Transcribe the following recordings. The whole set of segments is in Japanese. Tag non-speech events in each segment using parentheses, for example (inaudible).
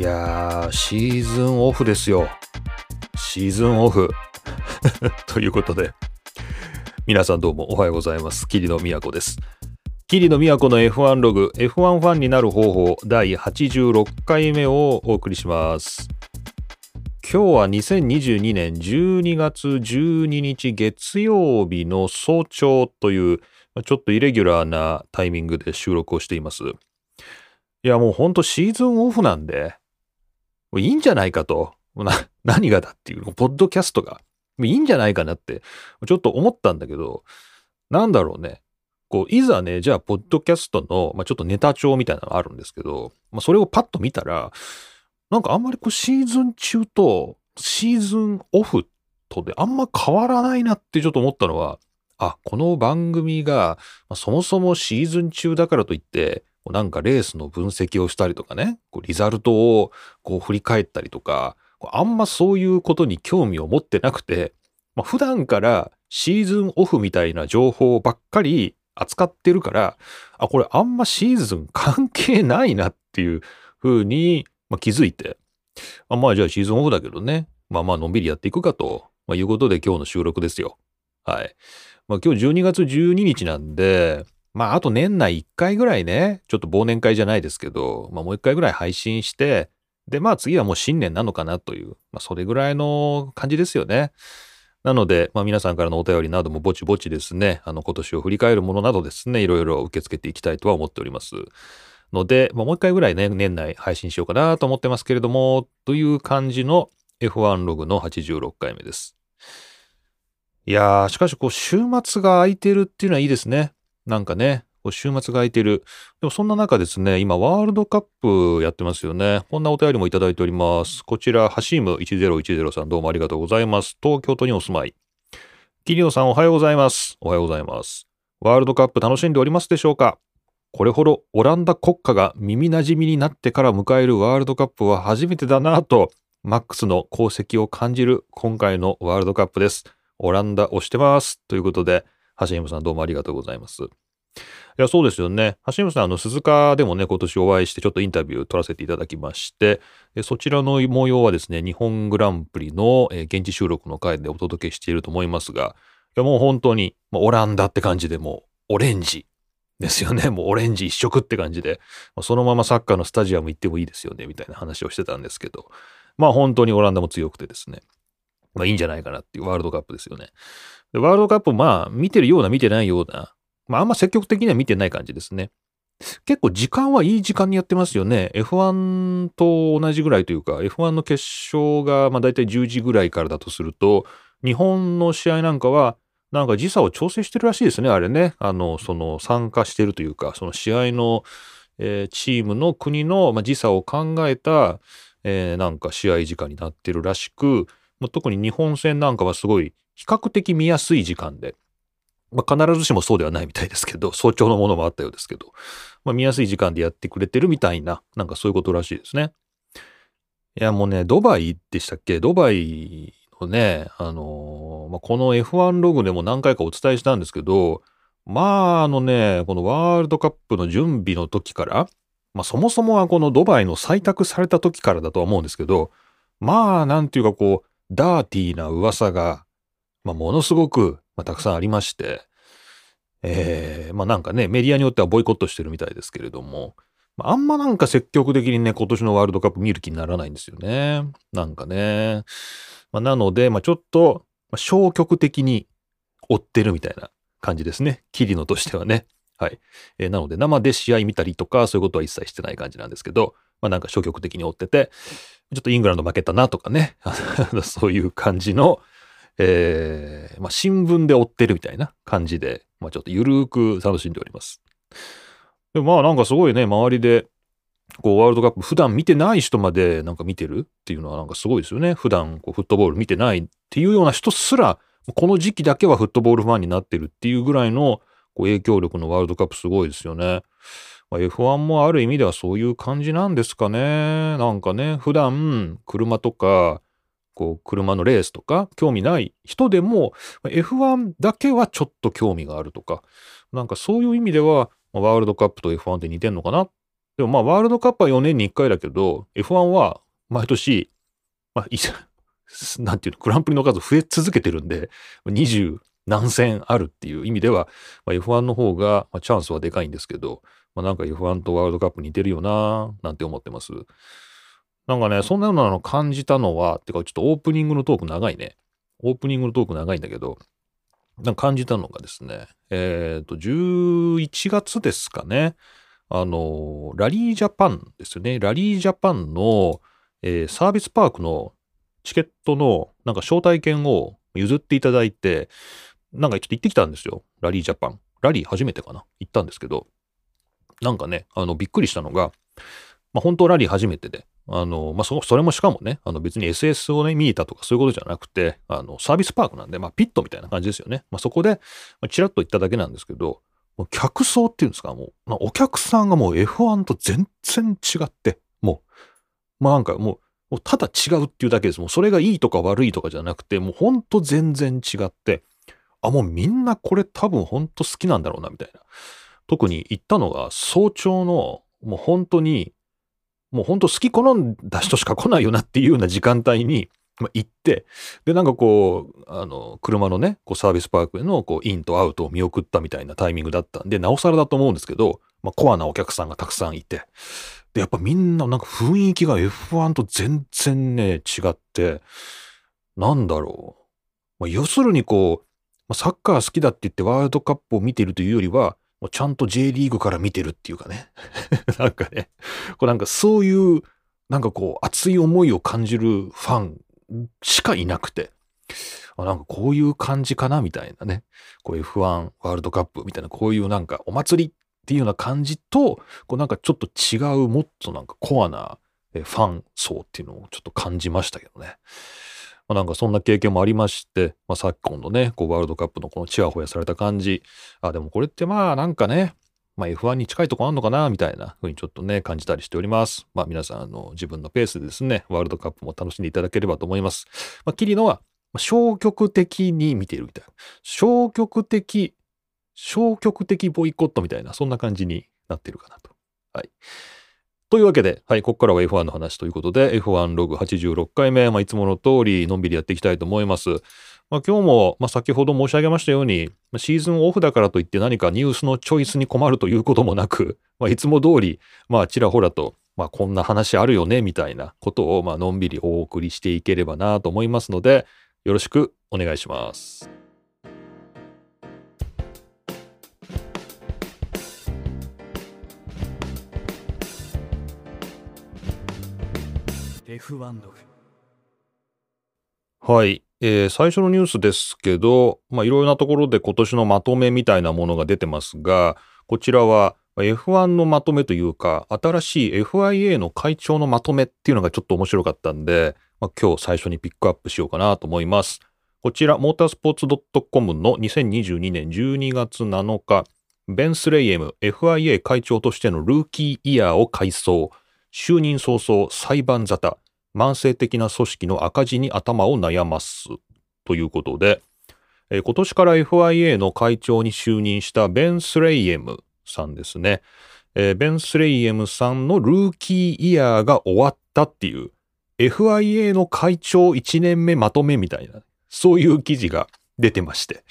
いやー、シーズンオフですよ。シーズンオフ。(laughs) ということで、皆さんどうもおはようございます。桐野都です。桐野都の F1 ログ、F1 ファンになる方法、第86回目をお送りします。今日は2022年12月12日月曜日の早朝という、ちょっとイレギュラーなタイミングで収録をしています。いや、もうほんとシーズンオフなんで、もういいんじゃないかと。な、何がだっていう、ポッドキャストが。いいんじゃないかなって、ちょっと思ったんだけど、なんだろうね。こう、いざね、じゃあ、ポッドキャストの、まあ、ちょっとネタ帳みたいなのがあるんですけど、まあ、それをパッと見たら、なんかあんまりこう、シーズン中と、シーズンオフとであんま変わらないなってちょっと思ったのは、あ、この番組が、まあ、そもそもシーズン中だからといって、なんかレースの分析をしたりとかね、こうリザルトをこう振り返ったりとか、あんまそういうことに興味を持ってなくて、まあ、普段からシーズンオフみたいな情報ばっかり扱ってるから、あ、これあんまシーズン関係ないなっていう風に、まあ、気づいて、あまあじゃあシーズンオフだけどね、まあまあのんびりやっていくかと、まあ、いうことで今日の収録ですよ。はい。まあ今日12月12日なんで、まあ、あと年内1回ぐらいね、ちょっと忘年会じゃないですけど、まあ、もう1回ぐらい配信して、で、まあ次はもう新年なのかなという、まあ、それぐらいの感じですよね。なので、まあ、皆さんからのお便りなどもぼちぼちですね、あの、今年を振り返るものなどですね、いろいろ受け付けていきたいとは思っております。ので、まあ、もう一回ぐらいね、年内配信しようかなと思ってますけれども、という感じの F1 ログの86回目です。いやー、しかしこう、週末が空いてるっていうのはいいですね。なんかね、週末が空いてる。でもそんな中ですね、今ワールドカップやってますよね。こんなお便りもいただいております。こちら、ハシーム1010さんどうもありがとうございます。東京都にお住まい。キリオさんおはようございます。おはようございます。ワールドカップ楽しんでおりますでしょうか？これほどオランダ国家が耳馴染みになってから迎えるワールドカップは初めてだなと、マックスの功績を感じる今回のワールドカップです。オランダ押してます。ということで、ハシムさんどうもありがとうございます。いや、そうですよね。橋本さん、あの、鈴鹿でもね、今年お会いして、ちょっとインタビュー取らせていただきまして、そちらの模様はですね、日本グランプリのえ現地収録の回でお届けしていると思いますが、いや、もう本当に、まオランダって感じでもう、オレンジですよね。もうオレンジ一色って感じで、まそのままサッカーのスタジアム行ってもいいですよね、みたいな話をしてたんですけど、まあ本当にオランダも強くてですね、まあいいんじゃないかなっていうワールドカップですよね。ワールドカップ、まあ、見てるような、見てないような、まあ、あんま積極的には見てない感じですね。結構時間はいい時間にやってますよね。F1 と同じぐらいというか、F1 の決勝が、まあ大体10時ぐらいからだとすると、日本の試合なんかは、なんか時差を調整してるらしいですね、あれね。あの、その参加してるというか、その試合の、えー、チームの国の、まあ、時差を考えた、えー、なんか試合時間になってるらしく、特に日本戦なんかはすごい比較的見やすい時間で、まあ、必ずしもそうではないみたいですけど、(laughs) 早朝のものもあったようですけど、まあ、見やすい時間でやってくれてるみたいな、なんかそういうことらしいですね。いや、もうね、ドバイでしたっけ？ドバイのね、あのー、まあ、この F1 ログでも何回かお伝えしたんですけど、まあ、あのね、このワールドカップの準備の時から、まあ、そもそもはこのドバイの採択された時からだとは思うんですけど、まあ、なんていうかこう、ダーティーな噂がまあ、ものすごく、まあ、たくさんありまして、えー、まあなんかね、メディアによってはボイコットしてるみたいですけれども、まあ、あんまなんか積極的にね、今年のワールドカップ見る気にならないんですよね。なんかね。まあ、なので、まあちょっと、消極的に追ってるみたいな感じですね。キリノとしてはね。はい。えー、なので、生で試合見たりとか、そういうことは一切してない感じなんですけど、まあなんか消極的に追ってて、ちょっとイングランド負けたなとかね、(laughs) そういう感じの、えー、まあ、新聞で追ってるみたいな感じで、まあ、ちょっとゆるーく楽しんでおります。でもまあなんかすごいね、周りで、こうワールドカップ普段見てない人までなんか見てるっていうのはなんかすごいですよね。普段こうフットボール見てないっていうような人すら、この時期だけはフットボールファンになってるっていうぐらいのこう影響力のワールドカップすごいですよね。まあ、F1 もある意味ではそういう感じなんですかね。なんかね、普段車とかこう車のレースとか興味ない人でも F1 だけはちょっと興味があるとかなんかそういう意味ではワールドカップと F1 って似てんのかな？でもまあ、ワールドカップは4年に1回だけど、F1 は毎年、まあ、い (laughs) なんていうの、グランプリの数増え続けてるんで、20何戦あるっていう意味では、まあ、F1 の方が、まあ、チャンスはでかいんですけど、まあ、なんか F1 とワールドカップ似てるよななんて思ってます？なんかね、そんなようなの感じたのは、てかちょっとオープニングのトーク長いね。オープニングのトーク長いんだけど、なんか感じたのがですね、えっ、ー、と、11月ですかね。あの、ラリージャパンですよね。ラリージャパンの、えー、サービスパークのチケットのなんか招待券を譲っていただいて、なんかちょっと行ってきたんですよ。ラリージャパン。ラリー初めてかな行ったんですけど、なんかね、あの、びっくりしたのが、まあ、本当ラリー初めてで、あの、まあ、そ、それもしかもね、あの別に SS をね、見えたとかそういうことじゃなくて、あの、サービスパークなんで、まあ、ピットみたいな感じですよね。まあ、そこで、まあ、チラッと行っただけなんですけど、もう客層っていうんですか、もう、まあ、お客さんがもう F1 と全然違って、もう、まあなんかもう、もうただ違うっていうだけです。もうそれがいいとか悪いとかじゃなくて、もうほんと全然違って、あ、もうみんなこれ多分ほんと好きなんだろうな、みたいな。特に行ったのが早朝の、もう本当に、もう本当好き好んだ人しか来ないよなっていうような時間帯に、まあ、行って、で、なんかこう、あの、車のね、こうサービスパークへのこうインとアウトを見送ったみたいなタイミングだったんで、なおさらだと思うんですけど、まあ、コアなお客さんがたくさんいて、で、やっぱみんななんか雰囲気が F1 と全然ね、違って、なんだろう。まあ、要するにこう、まあ、サッカー好きだって言ってワールドカップを見ているというよりは、もうちゃんと J リーグから見てるっていうかね。(laughs) なんかね、こうなんかそういう、なんかこう熱い思いを感じるファンしかいなくて、あなんかこういう感じかなみたいなね。こう F1 ワールドカップみたいなこういうなんかお祭りっていうような感じと、こうなんかちょっと違うもっとなんかコアなファン層っていうのをちょっと感じましたけどね。まあ、なんかそんな経験もありまして、まあ、昨今のね、こうワールドカップのこのチヤホヤされた感じ、あ、でもこれってまあなんかね、まあ、F1 に近いとこあんのかなみたいな風にちょっとね、感じたりしております。まあ皆さん、あの、自分のペースでですね、ワールドカップも楽しんでいただければと思います。まあ、キリノは消極的に見ているみたいな。消極的、消極的ボイコットみたいな、そんな感じになっているかなと。はい。というわけで、はい、ここからは F1 の話ということで、F1 ログ86回目、まあ、いつもの通り、のんびりやっていきたいと思います。まあ、今日も、まあ、先ほど申し上げましたように、シーズンオフだからといって何かニュースのチョイスに困るということもなく、まあ、いつも通り、まあ、ちらほらと、まあ、こんな話あるよね、みたいなことを、まあのんびりお送りしていければなと思いますので、よろしくお願いします。はい、えー、最初のニュースですけど、まあ、いろいろなところで今年のまとめみたいなものが出てますが、こちらは F1 のまとめというか、新しい FIA の会長のまとめっていうのがちょっと面白かったんで、まあ、今日最初にピックアップしようかなと思います。こちら、モータースポーツ .com の2022年12月7日、ベンスレイエム FIA 会長としてのルーキーイヤーを改装。就任早々裁判沙汰、慢性的な組織の赤字に頭を悩ますということで、えー、今年から FIA の会長に就任したベン・スレイエムさんですね。えー、ベン・スレイエムさんのルーキーイヤーが終わったっていう FIA の会長1年目まとめみたいな、そういう記事が出てまして、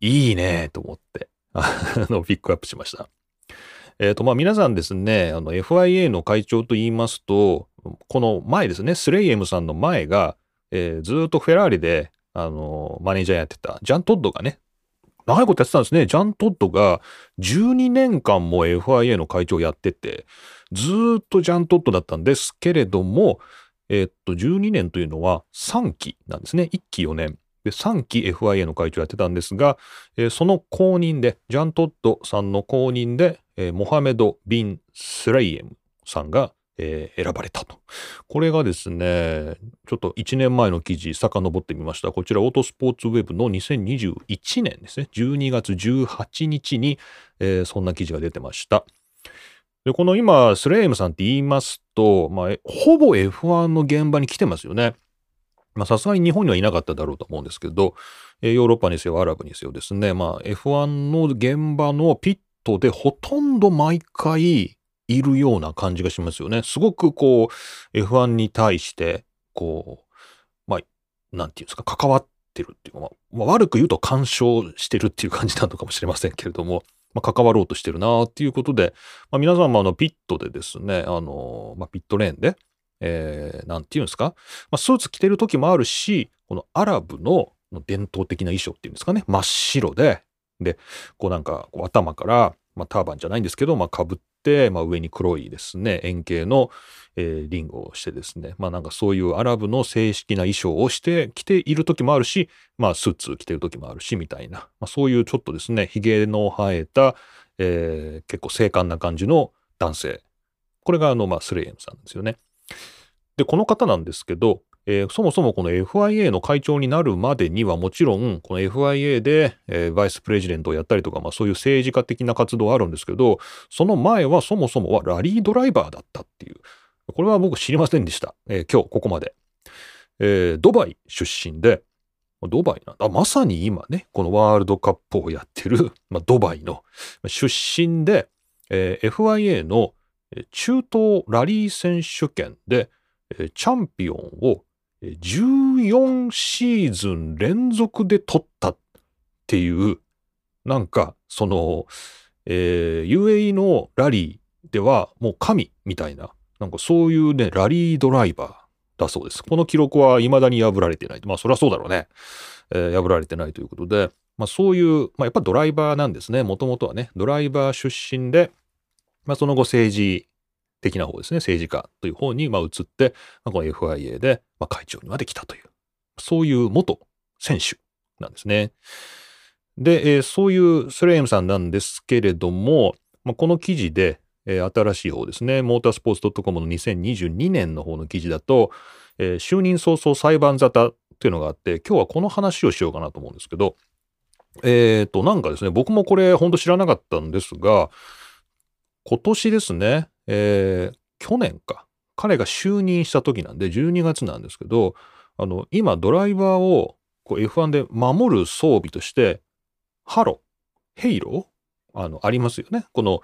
いいねと思って、あの、ピックアップしました。えっ、ー、と、まあ、皆さんですね、あの、FIA の会長と言いますと、この前ですね、スレイエムさんの前が、えー、ずっとフェラーリで、あの、マネージャーやってた、ジャン・トッドがね、長いことやってたんですね。ジャン・トッドが12年間も FIA の会長やってて、ずっとジャン・トッドだったんですけれども、え、っと、12年というのは3期なんですね。1期4年。で、3期 FIA の会長やってたんですが、えー、その後任で、ジャン・トッドさんの後任で、えー、モハメド・ビン・スレイエムさんが、えー、選ばれたと。これがですね、ちょっと1年前の記事遡ってみました。こちらオートスポーツウェブの2021年ですね。12月18日に、そんな記事が出てました。で、この今、スレイエムさんって言いますと、まあ、ほぼ F1 の現場に来てますよね。まあ、さすがに日本にはいなかっただろうと思うんですけど、えヨーロッパにせよ、アラブにせよですね、まあ、F1 の現場のピットでほとんど毎回いるような感じがしますよね。すごくこう、F1 に対して、こう、まあ、なんていうんですか、関わってるっていうか、まあ、悪く言うと干渉してるっていう感じなのかもしれませんけれども、まあ、関わろうとしてるなっていうことで、まあ、皆さんもあの、ピットでですね、あの、まあ、ピットレーンで、えー、なんていうんですか、まあ、スーツ着てる時もあるし、このアラブの伝統的な衣装っていうんですかね、真っ白で、で、こうなんかこう頭から、まあ、ターバンじゃないんですけど、まあ、かぶって、まあ、上に黒いですね、円形の、えー、リングをしてですね、まあなんかそういうアラブの正式な衣装をして着ている時もあるし、まあスーツ着てる時もあるし、みたいな、まあ、そういうちょっとですね、髭の生えた、えー、結構精悍な感じの男性。これがあの、まあ、スレイエムさんですよね。で、この方なんですけど、えー、そもそもこの FIA の会長になるまでにはもちろんこの FIA で、えー、バイスプレジデントをやったりとか、まあ、そういう政治家的な活動はあるんですけどその前はそもそもはラリードライバーだったっていう。これは僕知りませんでした、えー、今日ここまで、えー、ドバイ出身でドバイなんだ。まさに今ねこのワールドカップをやってる、まあ、ドバイの出身で、えー、FIA の中東ラリー選手権でチャンピオンを14シーズン連続で取ったっていう、なんか、その、えー、UAE のラリーではもう神みたいな、なんかそういうね、ラリードライバーだそうです。この記録は未だに破られてない。まあそりゃそうだろうね。えー、破られてないということで、まあそういう、まあやっぱドライバーなんですね。もともとはね、ドライバー出身で、まあその後政治的な方ですね、政治家という方にまあ移って、まあ、この FIA でまあ会長にまで来たという、そういう元選手なんですね。で、えー、そういうスレイムさんなんですけれども、まあ、この記事で、えー、新しい方ですね、モータースポーツ .com の2022年の方の記事だと、えー、就任早々裁判沙汰っていうのがあって、今日はこの話をしようかなと思うんですけど、えっ、ー、と、なんかですね、僕もこれ本当知らなかったんですが、今年ですね、えー、去年か。彼が就任した時なんで、12月なんですけど、あの、今ドライバーをこう F1 で守る装備として、ハロ、ヘイロあの、ありますよね。この、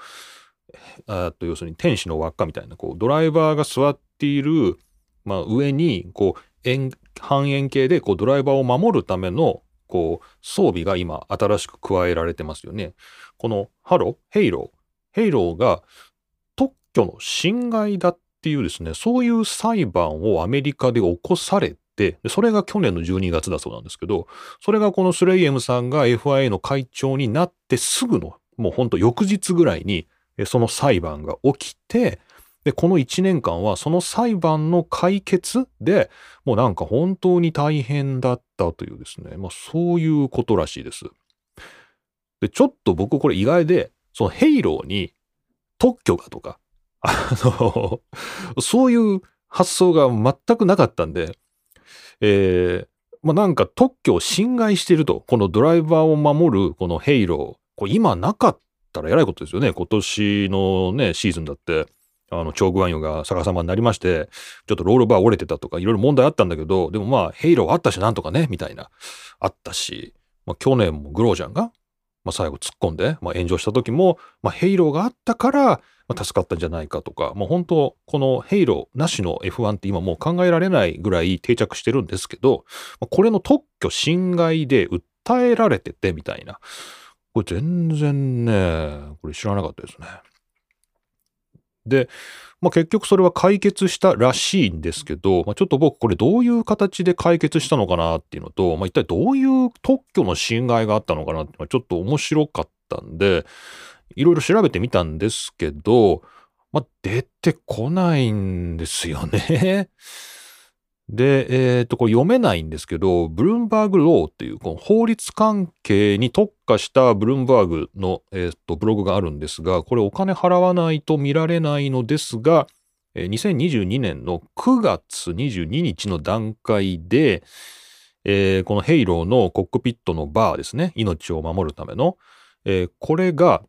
あと要するに天使の輪っかみたいな、こう、ドライバーが座っている、まあ、上に、こう、円、半円形で、こう、ドライバーを守るための、こう、装備が今、新しく加えられてますよね。この、ハロ、ヘイロー。ヘイローが、特許の侵害だっていうですね、そういう裁判をアメリカで起こされて、それが去年の12月だそうなんですけど、それがこのスライエムさんが FIA の会長になってすぐの、もうほんと翌日ぐらいに、その裁判が起きて、で、この1年間はその裁判の解決でもうなんか本当に大変だったというですね、まあそういうことらしいです。で、ちょっと僕これ意外で、そのヘイローに特許がとか、あの、そういう発想が全くなかったんで、えー、まあ、なんか特許を侵害していると、このドライバーを守るこのヘイロー、これ今なかったら偉いことですよね。今年のね、シーズンだって、あの、チョークワンヨが逆さまになりまして、ちょっとロールバー折れてたとか、いろいろ問題あったんだけど、でもまあ、ヘイローあったし、なんとかね、みたいな、あったし、まあ、去年もグロージャンが、まあ、最後突っ込んで、まあ、炎上した時も、まあ、ヘイローがあったから、まあ、助かったんじゃないかとか、もう本当、このヘイローなしの F1 って今もう考えられないぐらい定着してるんですけど、まこれの特許侵害で訴えられててみたいな。これ全然ね、これ知らなかったですね。で、まあ、結局それは解決したらしいんですけど、まあ、ちょっと僕これどういう形で解決したのかなっていうのと、まあ、一体どういう特許の侵害があったのかなってちょっと面白かったんで、いろいろ調べてみたんですけど、まあ、出てこないんですよね。で、えっ、と、これ読めないんですけど、ブルームバーグローっていうこの法律関係に特化したブルームバーグの、えー、とブログがあるんですが、これお金払わないと見られないのですが、2022年の9月22日の段階で、えー、このヘイローのコックピットのバーですね、命を守るための、えー、これが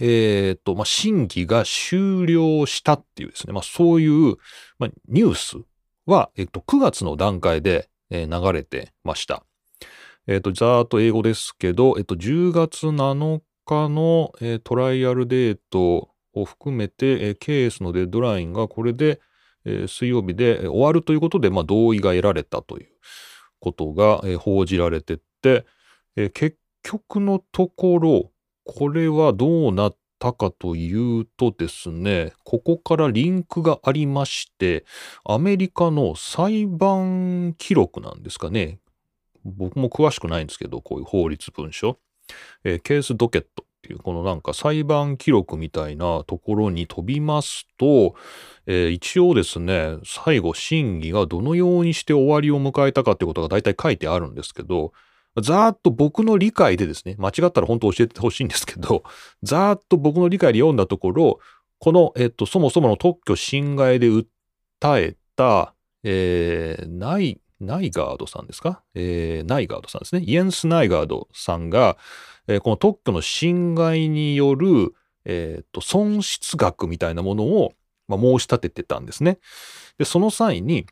えっ、ー、と、まあ、審議が終了したっていうですね、まあ、そういう、まあ、ニュースは、えっ、と、9月の段階で、えー、流れてました。えっ、と、ざーっと英語ですけど、えっ、と、10月7日の、えー、トライアルデートを含めて、えケースのデッドラインがこれで、え水曜日で終わるということで、まあ、同意が得られたということが、え報じられてって、え結局のところ、これはどうなったかというとですね、ここからリンクがありまして、アメリカの裁判記録なんですかね。僕も詳しくないんですけど、こういう法律文書。えー、ケースドケットっていう、このなんか裁判記録みたいなところに飛びますと、えー、一応ですね、最後審議がどのようにして終わりを迎えたかってことが大体書いてあるんですけど、ざーっと僕の理解でですね、間違ったら本当教えてほしいんですけど、(laughs) ざーっと僕の理解で読んだところ、この、えっと、そもそもの特許侵害で訴えた、えー、ナイ、ナイガードさんですか？えー、ナイガードさんですね。イエンス・ナイガードさんが、えー、この特許の侵害による、えー、と、損失額みたいなものを、まあ、申し立ててたんですね。で、その際に、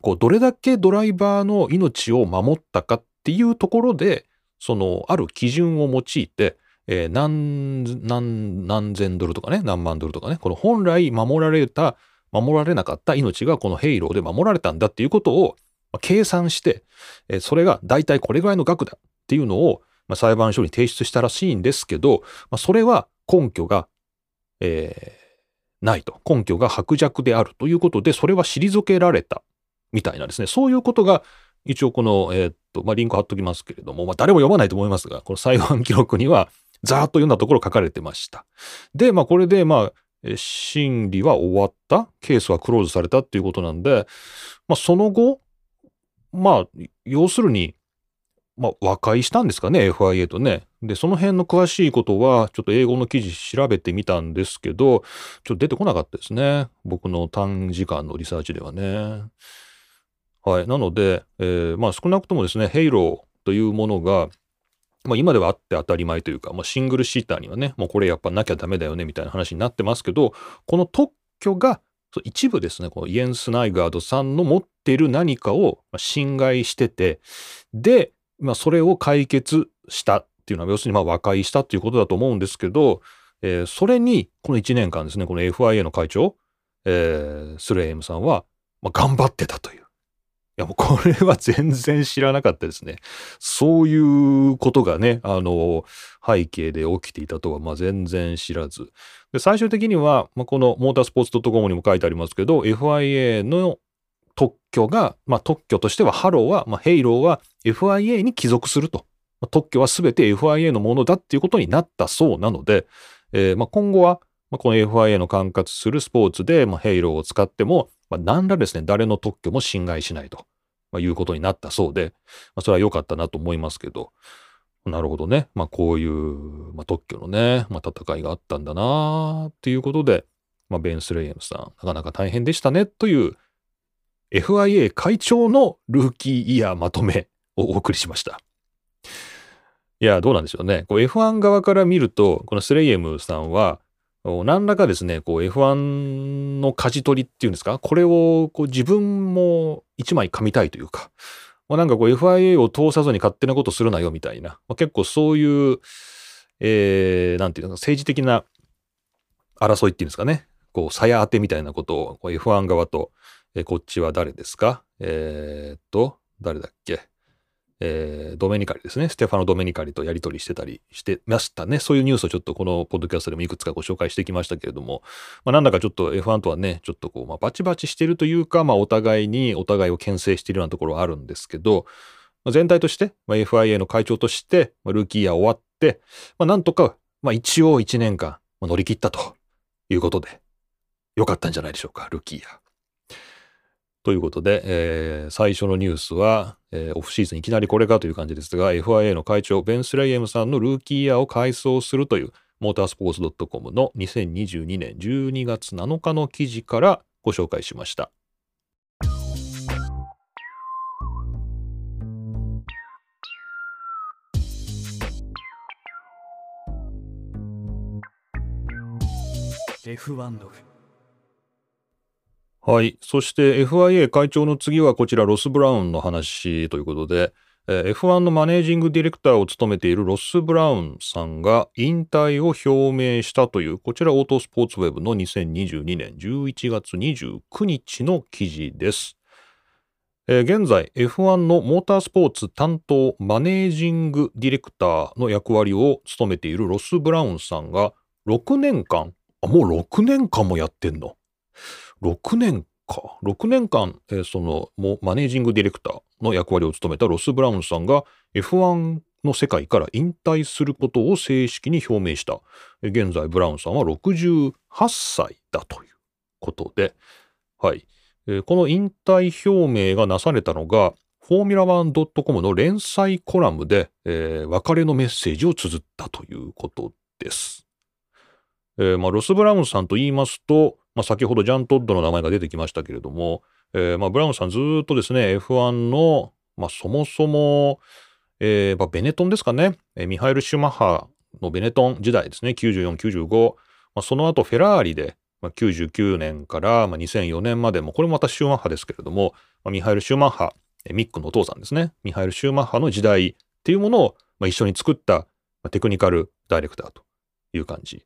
こう、どれだけドライバーの命を守ったかていうところで、その、ある基準を用いて、えー、何、何、何千ドルとかね、何万ドルとかね、この本来守られた、守られなかった命がこのヘイローで守られたんだっていうことを、計算して、えー、それが大体これぐらいの額だっていうのを、まあ、裁判所に提出したらしいんですけど、まあ、それは根拠が、えー、ないと。根拠が薄弱であるということで、それは退けられたみたいなですね、そういうことが一応この、えー、っと、まあ、リンク貼っときますけれども、まあ、誰も読まないと思いますが、この裁判記録には、ざーっと読んだところ書かれてました。で、まあ、これで、まあ、審理は終わった、ケースはクローズされたっていうことなんで、まあ、その後、まあ、要するに、まあ、和解したんですかね、FIA とね。で、その辺の詳しいことは、ちょっと英語の記事調べてみたんですけど、ちょっと出てこなかったですね。僕の短時間のリサーチではね。はい。なので、えー、まあ少なくともですね、ヘイローというものが、まあ今ではあって当たり前というか、まあシングルシーターにはね、もうこれやっぱなきゃダメだよねみたいな話になってますけど、この特許が一部ですね、このイエンス・ナイガードさんの持っている何かを侵害してて、で、まあそれを解決したっていうのは、要するにまあ和解したっていうことだと思うんですけど、えー、それにこの1年間ですね、この FIA の会長、えー、スレイムさんは、まあ、頑張ってたという。や、もうこれは全然知らなかったですね。そういうことがね、あの、背景で起きていたとは、まあ、全然知らず。で、最終的には、まあ、このモータースポーツ .com にも書いてありますけど、FIA の特許が、まあ、特許としては、ハローは、まあ、ヘイローは FIA に帰属すると。まあ、特許は全て FIA のものだっていうことになったそうなので、えー、まあ、今後は、まあ、この FIA の管轄するスポーツで、まあ、ヘイローを使っても、まあ、何らですね、誰の特許も侵害しないと、まあ、いうことになったそうで、まあ、それは良かったなと思いますけど、なるほどね。まあ、こういう、まあ、特許のね、まあ、戦いがあったんだなっていうことで、まあ、ベン・スレイエムさん、なかなか大変でしたね、という FIA 会長のルーキーイヤーまとめをお送りしました。いや、どうなんでしょうね。F1 側から見ると、このスレイエムさんは、何らかですね、こう F1 の舵取りっていうんですか、これをこう自分も一枚噛みたいというか、まあ、なんかこう FIA を通さずに勝手なことするなよみたいな、まあ、結構そういう、えー、なんていうのか、政治的な争いっていうんですかね、こう、鞘当てみたいなことを F1 側と、えー、こっちは誰ですか？えー、っと、誰だっけ？えー、ドメニカリですね。ステファノ・ドメニカリとやり取りしてたりしてましたね。そういうニュースをちょっとこのポッドキャストでもいくつかご紹介してきましたけれども、まあ、なんだかちょっと F1 とはね、ちょっとこう、まあ、バチバチしてるというか、まあ、お互いにお互いを牽制しているようなところはあるんですけど、まあ、全体として、まあ、FIA の会長として、まあ、ルーキーイヤー終わって、まあ、なんとか、まあ、一応1年間、まあ、乗り切ったということで、よかったんじゃないでしょうか、ルーキーイヤー。ということで、えー、最初のニュースは、えー、オフシーズンいきなりこれかという感じですが、FIA の会長、ベン・スレイエムさんのルーキーイヤーを改装するという、モータースポーツ .com の2022年12月7日の記事からご紹介しました。F1 ログはい。そして FIA 会長の次はこちらロス・ブラウンの話ということで、えー F1 のマネージングディレクターを務めているロス・ブラウンさんが引退を表明したという、こちらオートスポーツウェブの2022年11月29日の記事です。えー現在 F1 のモータースポーツ担当マネージングディレクターの役割を務めているロス・ブラウンさんが6年間、あ、もう6年間もやってんの？?6 年か。6年間、えーそのもマネージングディレクターの役割を務めたロス・ブラウンさんが F1 の世界から引退することを正式に表明した。現在、ブラウンさんは68歳だということで、はい。えーこの引退表明がなされたのが、フォーミュラ 1.com の連載コラムで、えー別れのメッセージを綴ったということです。えーまあ、ロス・ブラウンさんと言いますと、まあ、先ほどジャン・トッドの名前が出てきましたけれども、えーまあ、ブラウンさんずっとですね、F1 の、まあ、そもそも、えーまあ、ベネトンですかね、えーミハイル・シューマッハのベネトン時代ですね、94、95、まあ、その後フェラーリで、まあ、99年から、まあ、2004年までも、これもまたシューマッハですけれども、まあ、ミハイル・シューマッハ、ミックのお父さんですね、ミハイル・シューマッハの時代っていうものを、まあ、一緒に作った、まあ、テクニカルダイレクターという感じ。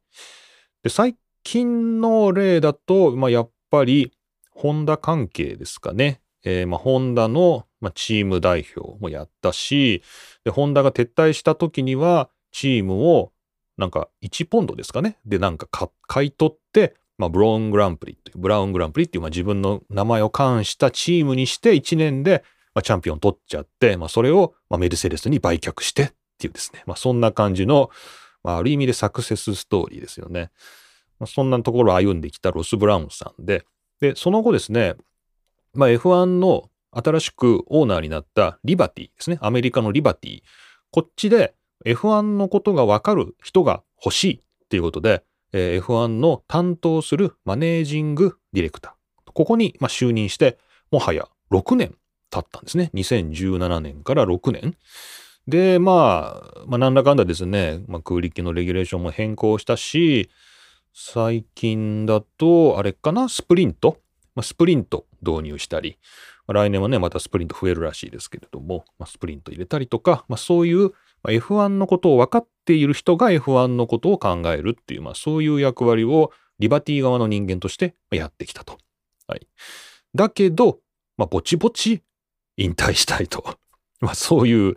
で、最近の例だと、まあ、やっぱり、ホンダ関係ですかね。えーまあ、ホンダの、まあ、チーム代表もやったし、で、ホンダが撤退した時には、チームを、なんか1ポンドですかね。で、なんか買い取って、まあ、ブローングランプリっていう、ブラウングランプリっていう、まあ、自分の名前を冠したチームにして1年で、まあ、チャンピオン取っちゃって、まあ、それを、まあ、メルセデスに売却してっていうですね。まあ、そんな感じの、まあ、ある意味でサクセスストーリーですよね。そんなところを歩んできたロス・ブラウンさんで、で、その後ですね、まあ、F1 の新しくオーナーになったリバティですね。アメリカのリバティ。こっちで F1 のことがわかる人が欲しいっていうことで、えー F1 の担当するマネージングディレクター。ここにま就任して、もはや6年経ったんですね。2017年から6年。で、まあ、まあ、なんだかんだですね、まあ、空力のレギュレーションも変更したし、最近だと、あれかな、スプリント、まあ、スプリント導入したり、まあ来年はね、またスプリント増えるらしいですけれども、まあ、スプリント入れたりとか、まあ、そういう F1 のことを分かっている人が F1 のことを考えるっていう、まあ、そういう役割をリバティ側の人間としてやってきたと。はい。だけど、まあ、ぼちぼち引退したいと。(laughs) まあ、そういう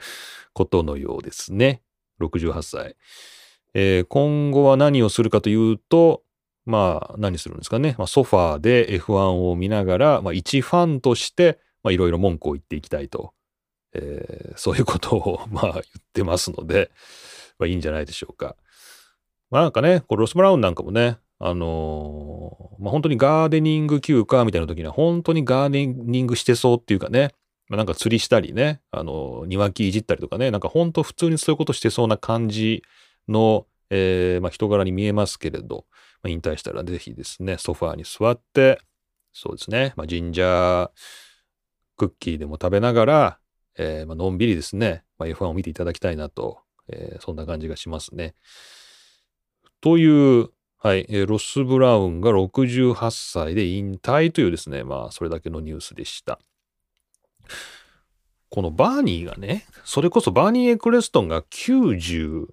ことのようですね。68歳。えー今後は何をするかというと、まあ、何するんですかね。まあ、ソファーで F1 を見ながら、まあ、一ファンとして、まあ、いろいろ文句を言っていきたいと。えーそういうことを、(laughs) まあ、言ってますので、まあ、いいんじゃないでしょうか。まあ、なんかね、これロス・ブラウンなんかもね、あのーまあ、本当にガーデニング休暇みたいな時には、本当にガーデニングしてそうっていうかね、まあ、なんか釣りしたりね、あのー庭木いじったりとかね、なんか本当普通にそういうことしてそうな感じの、えーまあ、人柄に見えますけれど、まあ、引退したらぜひですね、ソファーに座って、そうですね、まあ、ジンジャークッキーでも食べながら、えーまのんびりですね、ま、F1 を見ていただきたいなと、えーそんな感じがしますね。という、はい、えーロス・ブラウンが68歳で引退というですね、まあ、それだけのニュースでした。このバーニーがね、それこそバーニー・エクレストンが90、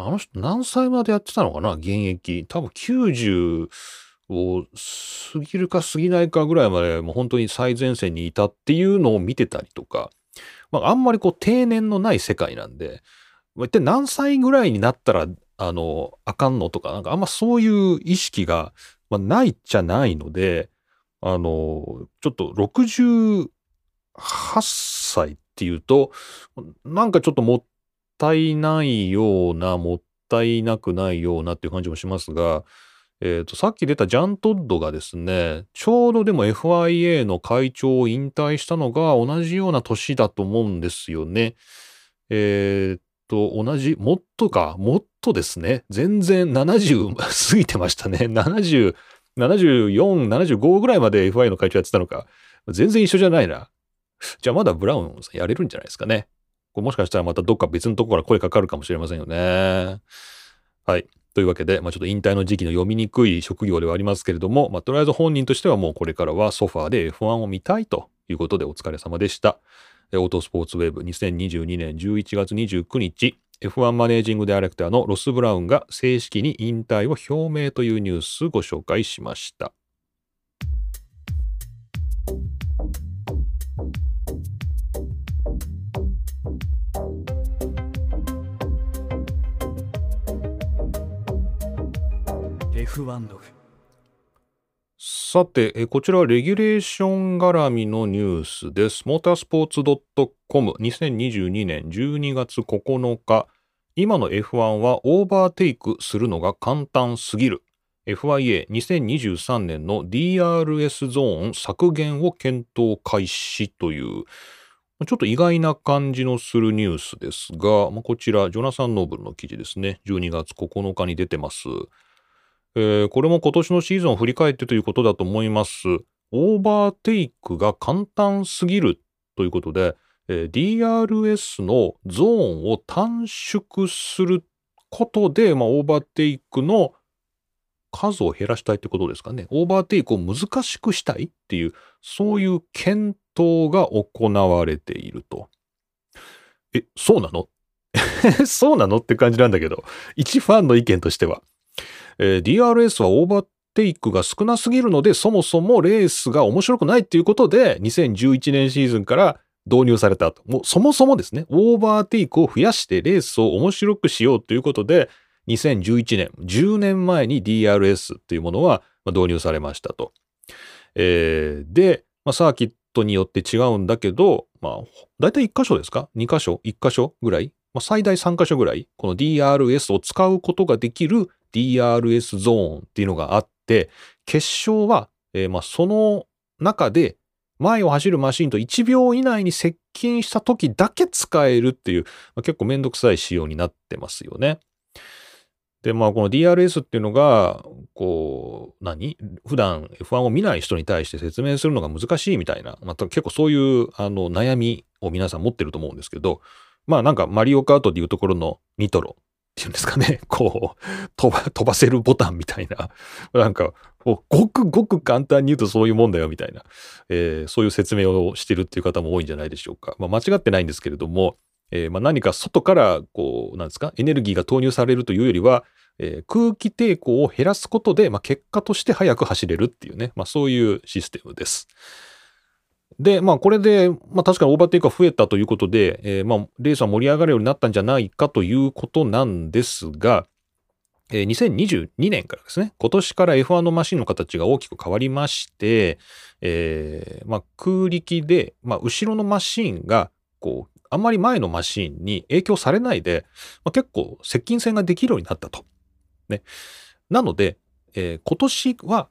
あの人何歳までやってたのかな？現役。多分90を過ぎるか過ぎないかぐらいまでもう本当に最前線にいたっていうのを見てたりとか、まあ、あんまりこう定年のない世界なんで、一体何歳ぐらいになったら、あの、あかんのとか、なんかあんまそういう意識が、まあ、ないっちゃないので、あの、ちょっと68歳っていうと、なんかちょっともっったいないような、もったいなくないようなっていう感じもしますが、えっ、と、さっき出たジャン・トッドがですね、ちょうどでも FIA の会長を引退したのが同じような年だと思うんですよね。えっ、と、同じ、もっとか、もっとですね、全然70 (laughs) 過ぎてましたね。70、74、75ぐらいまで FIA の会長やってたのか。全然一緒じゃないな。じゃあまだブラウンさんやれるんじゃないですかね。これもしかしたらまたどっか別のところから声かかるかもしれませんよね。はい。というわけで、まあ、ちょっと引退の時期の読みにくい職業ではありますけれども、まあ、とりあえず本人としてはもうこれからはソファーで F1 を見たいということでお疲れ様でした。オートスポーツウェブ2022年11月29日、F1 マネージングディレクターのロス・ブラウンが正式に引退を表明というニュースをご紹介しました。F1 ログさて、こちらはレギュレーション絡みのニュースです。モータースポーツ .com 2022年12月9日。今の F1 はオーバーテイクするのが簡単すぎる。FIA2023 年の DRS ゾーン削減を検討開始という、ちょっと意外な感じのするニュースですが、こちら、ジョナサン・ノーブルの記事ですね。12月9日に出てます。えー、これも今年のシーズンを振り返ってということだと思います。オーバーテイクが簡単すぎるということで、えー、DRS のゾーンを短縮することで、まあ、オーバーテイクの数を減らしたいってことですかね。オーバーテイクを難しくしたいっていう、そういう検討が行われていると。え、そうなの？(laughs) そうなの？って感じなんだけど、一ファンの意見としては。えー、DRS はオーバーテイクが少なすぎるので、そもそもレースが面白くないっていうことで、2011年シーズンから導入されたと。もうそもそもですね、オーバーテイクを増やしてレースを面白くしようということで、2011年、10年前に DRS というものは導入されましたと。えー、で、まあ、サーキットによって違うんだけど、まあ、大体1箇所ですか ?2 箇所 ?1 箇所ぐらい、まあ、最大3箇所ぐらい、この DRS を使うことができる DRS ゾーンっていうのがあって、決勝は、えー、まあその中で前を走るマシンと1秒以内に接近した時だけ使えるっていう、まあ、結構めんどくさい仕様になってますよね。で、まあこの DRS っていうのが、こう、何？普段 F1 を見ない人に対して説明するのが難しいみたいな、また結構そういうあの悩みを皆さん持ってると思うんですけど、まあなんかマリオカートでいうところのニトロていうんですかね、(laughs) こう、飛ば、飛ばせるボタンみたいな、(laughs) なんか、ごくごく簡単に言うとそういうもんだよみたいな、えー、そういう説明をしてるっていう方も多いんじゃないでしょうか。まあ、間違ってないんですけれども、えー、まあ何か外から、こう、なんですか、エネルギーが投入されるというよりは、えー、空気抵抗を減らすことで、まあ、結果として速く走れるっていうね、まあ、そういうシステムです。で、まあ、これで、まあ、確かにオーバーテイクが増えたということで、えー、まあ、レースは盛り上がるようになったんじゃないかということなんですが、えー、2022年からですね、今年から F1 のマシンの形が大きく変わりまして、えー、まあ、空力で、まあ、後ろのマシンが、こう、あんまり前のマシンに影響されないで、まあ、結構接近戦ができるようになったと。ね。なので、えー、今年は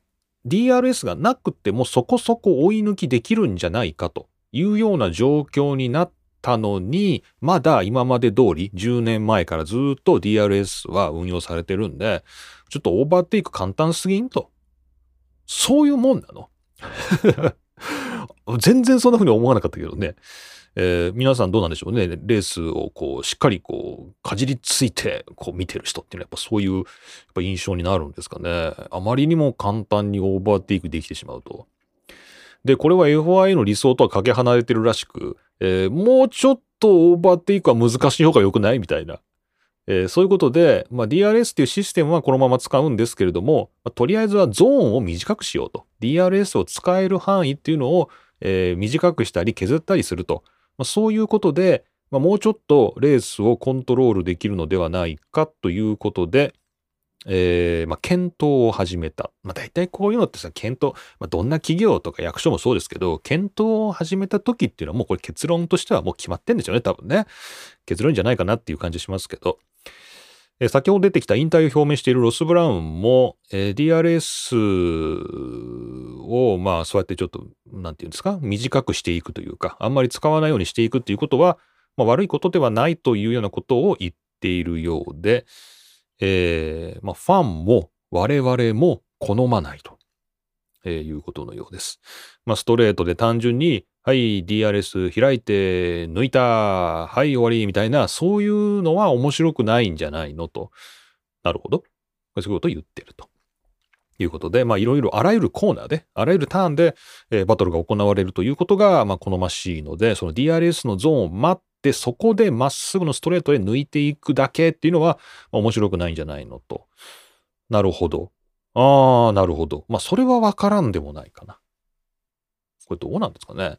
DRS がなくてもそこそこ追い抜きできるんじゃないかというような状況になったのに、まだ今まで通り10年前からずっと DRS は運用されてるんで、ちょっとオーバーテイク簡単すぎんと。そういうもんなの (laughs) 全然そんな風に思わなかったけどね。えー、皆さんどうなんでしょうね。レースをこう、しっかりこう、かじりついて、こう見てる人っていうのはやっぱそういう、やっぱ印象になるんですかね。あまりにも簡単にオーバーテイクできてしまうと。で、これは FI の理想とはかけ離れてるらしく、えー、もうちょっとオーバーテイクは難しい方が良くないみたいな。えー、そういうことで、まあ、DRS っていうシステムはこのまま使うんですけれども、まあ、とりあえずはゾーンを短くしようと。DRS を使える範囲っていうのを、えー、短くしたり削ったりすると。まあ、そういうことで、まあ、もうちょっとレースをコントロールできるのではないかということで、えーまあ、検討を始めた。まあ、大体こういうのってさ、検討、まあ、どんな企業とか役所もそうですけど、検討を始めた時っていうのはもうこれ結論としてはもう決まってんでしょうね、多分ね。結論じゃないかなっていう感じしますけど。え先ほど出てきた引退を表明しているロス・ブラウンも、えー、DRS を、まあ、そうやってちょっと、なんていうんですか、短くしていくというか、あんまり使わないようにしていくということは、まあ、悪いことではないというようなことを言っているようで、えー、まあ、ファンも我々も好まないと、え、いうことのようです。まあ、ストレートで単純に、はい、DRS 開いて抜いた、はい、終わり、みたいな、そういうのは面白くないんじゃないのと。なるほど。そういうことを言ってると。いうことで、まあいろいろあらゆるコーナーで、あらゆるターンで、えー、バトルが行われるということが、まあ好ましいので、その DRS のゾーンを待って、そこでまっすぐのストレートへ抜いていくだけっていうのは、まあ、面白くないんじゃないのと。なるほど。ああ、なるほど。まあそれはわからんでもないかな。これどうなんですかね。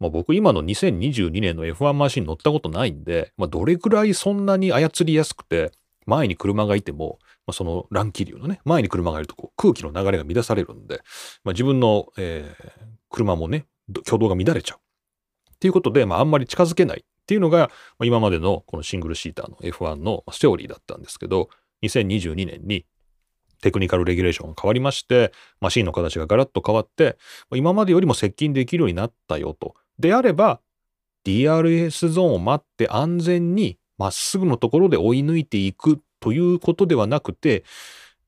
まあ、僕今の2022年の F1 マシン乗ったことないんで、まあ、どれくらいそんなに操りやすくて、前に車がいても、まあ、その乱気流のね、前に車がいるとこう空気の流れが乱されるんで、まあ、自分の、えー、車もね、挙動が乱れちゃう。っていうことで、まあ、あんまり近づけないっていうのが、まあ、今までのこのシングルシーターの F1 のセオリーだったんですけど、2022年にテクニカルレギュレーションが変わりまして、マシンの形がガラッと変わって、今までよりも接近できるようになったよと。であれば、DRS ゾーンを待って安全にまっすぐのところで追い抜いていくということではなくて、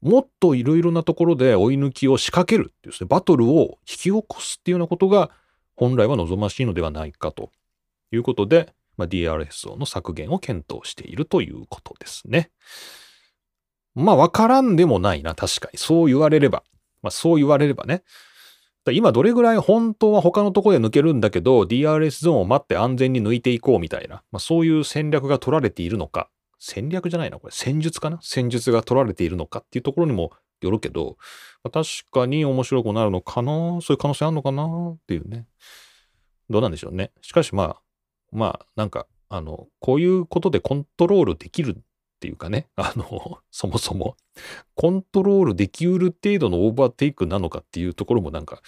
もっといろいろなところで追い抜きを仕掛けるっていうですね、バトルを引き起こすっていうようなことが本来は望ましいのではないかということで、まあ、DRS ゾーンの削減を検討しているということですね。まあ、わからんでもないな、確かに。そう言われれば。まあ、そう言われればね。今どれぐらい本当は他のとこで抜けるんだけど、DRS ゾーンを待って安全に抜いていこうみたいな、まあ、そういう戦略が取られているのか。戦略じゃないな、これ。戦術かな？戦術が取られているのかっていうところにもよるけど、まあ、確かに面白くなるのかなそういう可能性あるのかな？っていうね。どうなんでしょうね。しかしまあ、まあ、なんか、あの、こういうことでコントロールできるっていうかね、(laughs) あの、そもそも、コントロールできうる程度のオーバーテイクなのかっていうところもなんか、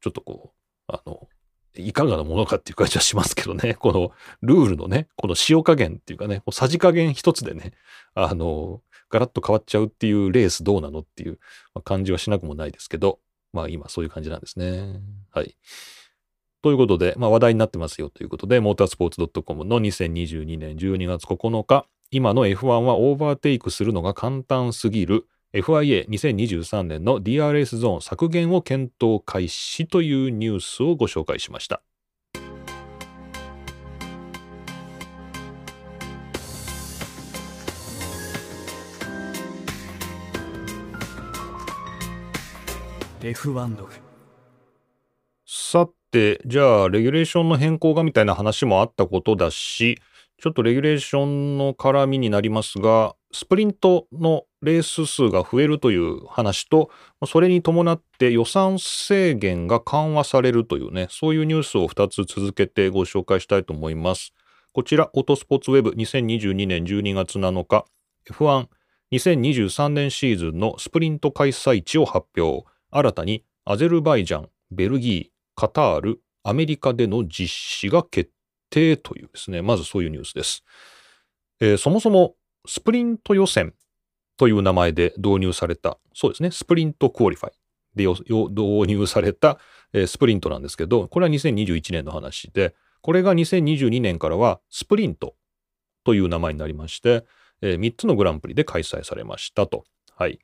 ちょっとこう、あの、いかがなものかっていう感じはしますけどね、(laughs) このルールのね、この塩加減っていうかね、さじ加減一つでね、あの、ガラッと変わっちゃうっていうレースどうなのっていう感じはしなくもないですけど、まあ今そういう感じなんですね。はい。ということで、まあ話題になってますよということで、モータースポーツ .com の2022年12月9日、今の F1 はオーバーテイクするのが簡単すぎる FIA2023 年の DRS ゾーン削減を検討開始というニュースをご紹介しました。F1 ドさて、じゃあ、レギュレーションの変更がみたいな話もあったことだし、ちょっとレギュレーションの絡みになりますが、スプリントのレース数が増えるという話と、それに伴って予算制限が緩和されるというね、そういうニュースを2つ続けてご紹介したいと思います。こちら、オートスポーツウェブ2022年12月7日、F1 2023年シーズンのスプリント開催地を発表。新たにアゼルバイジャン、ベルギー、カタール、アメリカでの実施が決定というですね、まずそういうニュースです。えー、そもそもスプリント予選という名前で導入された、そうですね、スプリントクオリファイで導入された、えー、スプリントなんですけど、これは2021年の話で、これが2022年からはスプリントという名前になりまして、えー、3つのグランプリで開催されましたと。はい。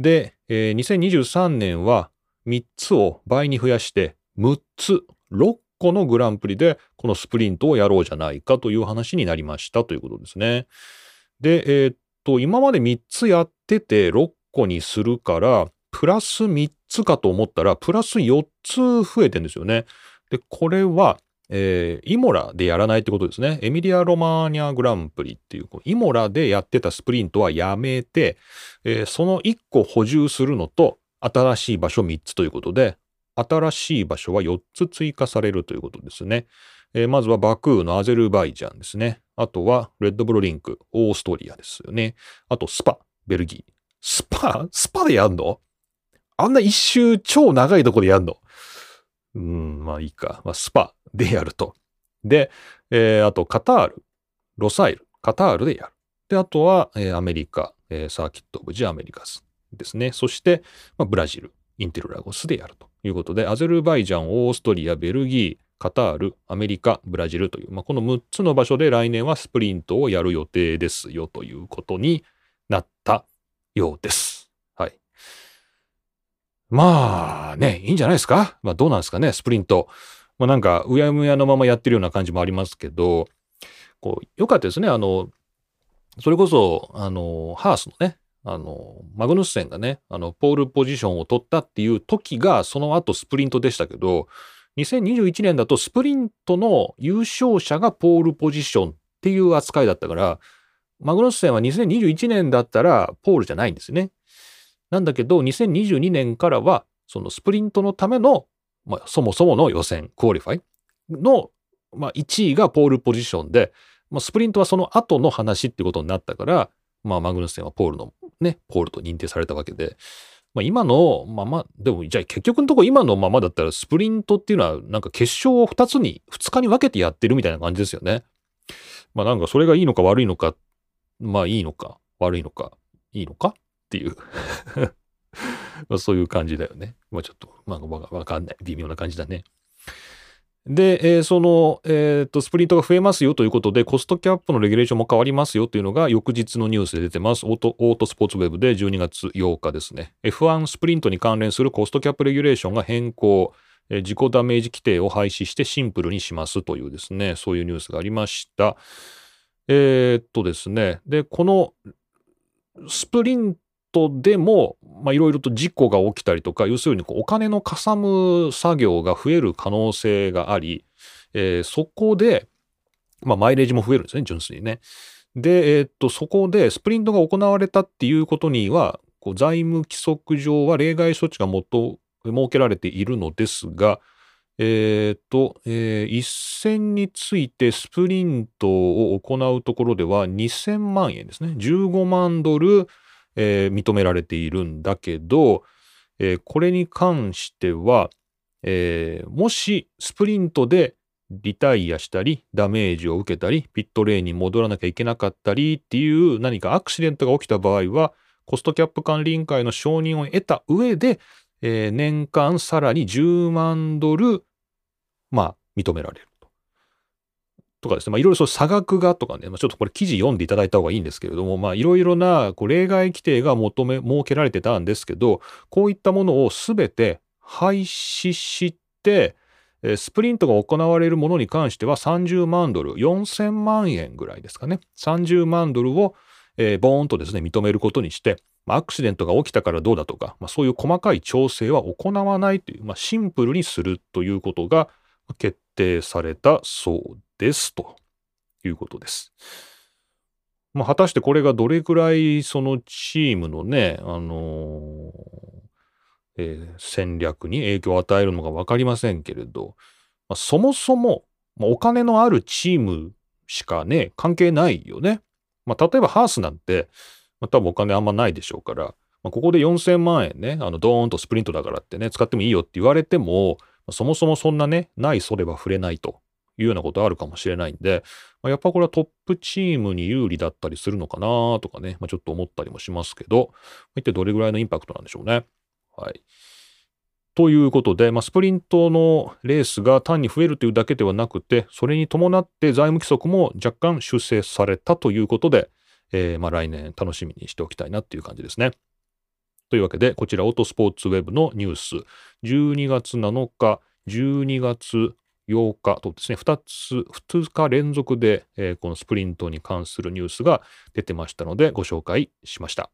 で、えー、2023年は3つを倍に増やして6つ、6個のグランプリでこのスプリントをやろうじゃないかという話になりましたということですね。で、えー、っと、今まで3つやってて6個にするから、プラス3つかと思ったら、プラス4つ増えてんですよね。で、これは、えー、イモラでやらないってことですね。エミリア・ロマーニャグランプリっていう、イモラでやってたスプリントはやめて、えー、その1個補充するのと、新しい場所3つということで、新しい場所は4つ追加されるということですね。えー、まずはバクーのアゼルバイジャンですね。あとはレッドブルリンク、オーストリアですよね。あとスパ、ベルギー。スパ？スパでやんの？あんな一周超長いとこでやんの？うん、まあいいか。まあ、スパでやると。で、えー、あとカタール、ロサイル、カタールでやる。で、あとは、えー、アメリカ、えー、サーキットオブジアメリカスですね。そして、まあ、ブラジル、インテルラゴスでやるということで、アゼルバイジャン、オーストリア、ベルギー、カタール、アメリカ、ブラジルという、まあ、この6つの場所で来年はスプリントをやる予定ですよということになったようです。はい。まあね、いいんじゃないですか？まあどうなんですかね、スプリント。まあなんか、うやむやのままやってるような感じもありますけど、こう、よかったですね。あの、それこそ、あの、ハースのね、あの、マグヌッセンがね、あの、ポールポジションを取ったっていう時が、その後スプリントでしたけど、2021年だとスプリントの優勝者がポールポジションっていう扱いだったから、マグヌッセンは2021年だったらポールじゃないんですよね。なんだけど、2022年からは、そのスプリントのための、まあ、そもそもの予選、クオリファイの、まあ、1位がポールポジションで、まあ、スプリントはその後の話ってことになったから、まあ、マグヌッセンはポールのね、ポールと認定されたわけで、まあ、今のまま、でも、じゃあ結局のところ今のままだったらスプリントっていうのはなんか決勝を2つに、2日に分けてやってるみたいな感じですよね。まあなんかそれがいいのか悪いのか、まあいいのか悪いのか、いいのかっていう (laughs) そういう感じだよね。まあちょっと、まあわかんない。微妙な感じだね。で、えー、その、えー、と、スプリントが増えますよということで、コストキャップのレギュレーションも変わりますよというのが、翌日のニュースで出てます。オート、オートスポーツウェブで12月8日ですね。F1 スプリントに関連するコストキャップレギュレーションが変更、えー、自己ダメージ規定を廃止してシンプルにしますというですね、そういうニュースがありました。えー、っとですね、で、このスプリントでも、まあ、いろいろと事故が起きたりとか、要するにこうお金のかさむ作業が増える可能性があり、えー、そこで、まあ、マイレージも増えるんですね、純粋にね。で、えー、っと、そこでスプリントが行われたっていうことには、こう財務規則上は例外措置が設けられているのですが、えー、っと、えー、一戦についてスプリントを行うところでは2000万円ですね。15万ドル、えー、認められているんだけど、えー、これに関しては、えー、もしスプリントでリタイアしたり、ダメージを受けたり、ピットレーンに戻らなきゃいけなかったりっていう何かアクシデントが起きた場合は、コストキャップ管理委員会の承認を得た上で、えー、年間さらに10万ドル、まあ、認められる。とかですね、まあ、いろいろそう差額がとかね、まあ、ちょっとこれ記事読んでいただいた方がいいんですけれども、まあ、いろいろなこう例外規定が求め、設けられてたんですけど、こういったものをすべて廃止して、スプリントが行われるものに関しては30万ドル、4000万円ぐらいですかね。30万ドルを、えー、ボーンとですね、認めることにして、アクシデントが起きたからどうだとか、まあ、そういう細かい調整は行わないという、まあ、シンプルにするということが決定されたそうですということです。まあ、果たしてこれがどれくらいそのチームのね、あのー、えー、戦略に影響を与えるのか分かりませんけれど、まあ、そもそも、まあ、お金のあるチームしかね、関係ないよね。まあ、例えばハースなんて、まあ、多分お金あんまないでしょうから、まあ、ここで4000万円ね、あのドーンとスプリントだからってね、使ってもいいよって言われても、そもそもそんなね、ないそれば触れないというようなことあるかもしれないんで、まあ、やっぱこれはトップチームに有利だったりするのかなとかね、まあ、ちょっと思ったりもしますけど、一体どれぐらいのインパクトなんでしょうね。はい。ということで、まあ、スプリントのレースが単に増えるというだけではなくて、それに伴って財務規則も若干修正されたということで、えー、まあ来年楽しみにしておきたいなっていう感じですね。というわけで、こちらオートスポーツウェブのニュース、12月7日、12月8日とですね、2つ、2日連続で、えー、このスプリントに関するニュースが出てましたので、ご紹介しました。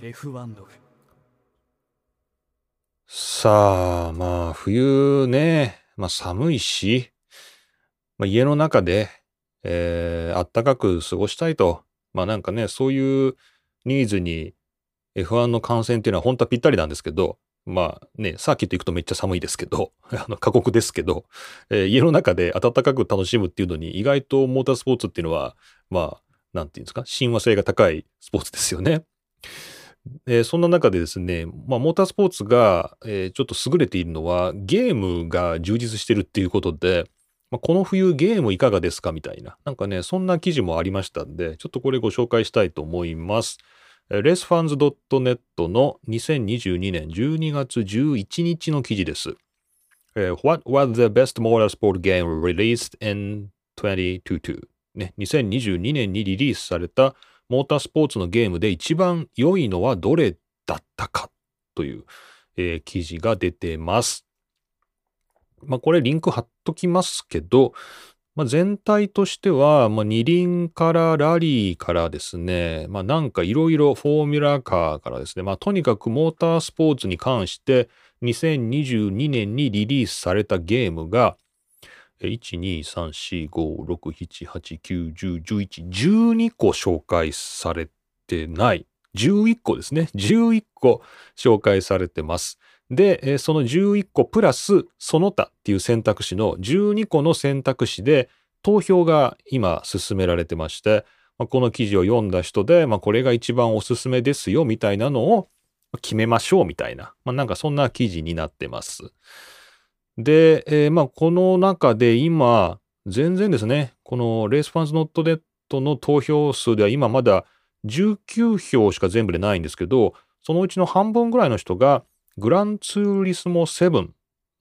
F1 ド。さあ、まあ、冬ね、まあ寒いし、まあ、家の中で、えー、あったかく過ごしたいと。まあなんかね、そういうニーズに F1 の観戦っていうのは本当はぴったりなんですけど、まあね、サーキット行くとめっちゃ寒いですけど、(laughs) あの過酷ですけど、えー、家の中で暖かく楽しむっていうのに意外とモータースポーツっていうのは、まあ、なんていうんですか、親和性が高いスポーツですよね。えー、そんな中でですね、まあ、モータースポーツが、えー、ちょっと優れているのは、ゲームが充実してるっていうことで、まあ、この冬ゲームいかがですかみたいな、なんかね、そんな記事もありましたんで、ちょっとこれご紹介したいと思います。レスファンズ .net の2022年12月11日の記事です。What was the best motorsport game released in 2022? ね、2022年にリリースされたモータースポーツのゲームで一番良いのはどれだだったかという、えー記事が出てます。まあ、これリンク貼っときますけど、まあ、全体としては、まあ、二輪からラリーからですね、まあ、なんかいろいろフォーミュラカーからですね、まあ、とにかくモータースポーツに関して2022年にリリースされたゲームが、1、2、3、4、5、6、7、8、9、10、11、12個紹介されてない。11個ですね。11個紹介されてます。で、その11個プラスその他っていう選択肢の12個の選択肢で投票が今進められてまして、まこの記事を読んだ人で、まあ、これが一番おすすめですよみたいなのを決めましょうみたいな、まあ、なんかそんな記事になってます。で、えーまあこの中で今全然ですね、このレースファンズノットデッドの投票数では今まだ19票しか全部でないんですけど、そのうちの半分ぐらいの人がグランツーリスモ7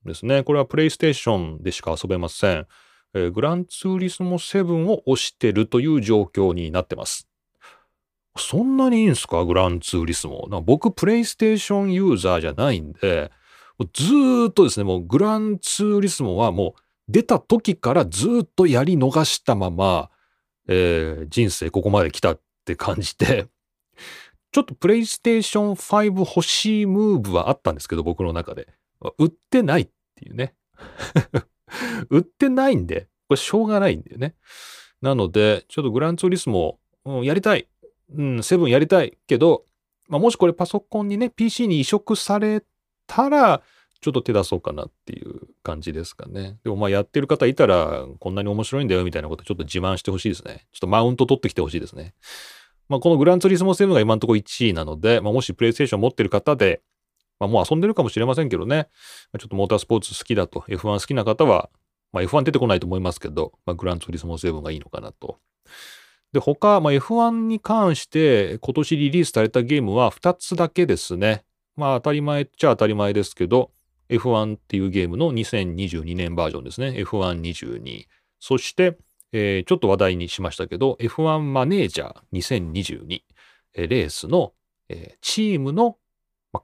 ですね。これはプレイステーションでしか遊べません。えーグランツーリスモ7を押してるという状況になってます。そんなにいいんすか？グランツーリスモ。な僕、プレイステーションユーザーじゃないんで、ずーっとですね、もうグランツーリスモはもう出た時からずーっとやり逃したまま、えー人生ここまで来たって感じて、ちょっとプレイステーション5欲しいムーブはあったんですけど、僕の中で。売ってないっていうね。(laughs) 売ってないんで、これしょうがないんだよね。なので、ちょっとグランツーリスモ、うん、やりたい。うん、セブンやりたいけど、まあ、もしこれパソコンにね、PC に移植されたら、ちょっと手出そうかなっていう感じですかね。でもまあやってる方いたら、こんなに面白いんだよみたいなことちょっと自慢してほしいですね。ちょっとマウント取ってきてほしいですね。まあこのグランツーリスモ7が今のところ1位なので、まあもしプレイステーション持ってる方で、まあもう遊んでるかもしれませんけどね、ちょっとモータースポーツ好きだと、F1 好きな方は、まあ F1 出てこないと思いますけど、まあグランツーリスモ7がいいのかなと。で、他、まあ F1 に関して今年リリースされたゲームは2つだけですね。まあ当たり前っちゃ当たり前ですけど、F1 っていうゲームの2022年バージョンですね。F122。そして、えーちょっと話題にしましたけど、F1 マネージャー2022。えーレースの、えーチームの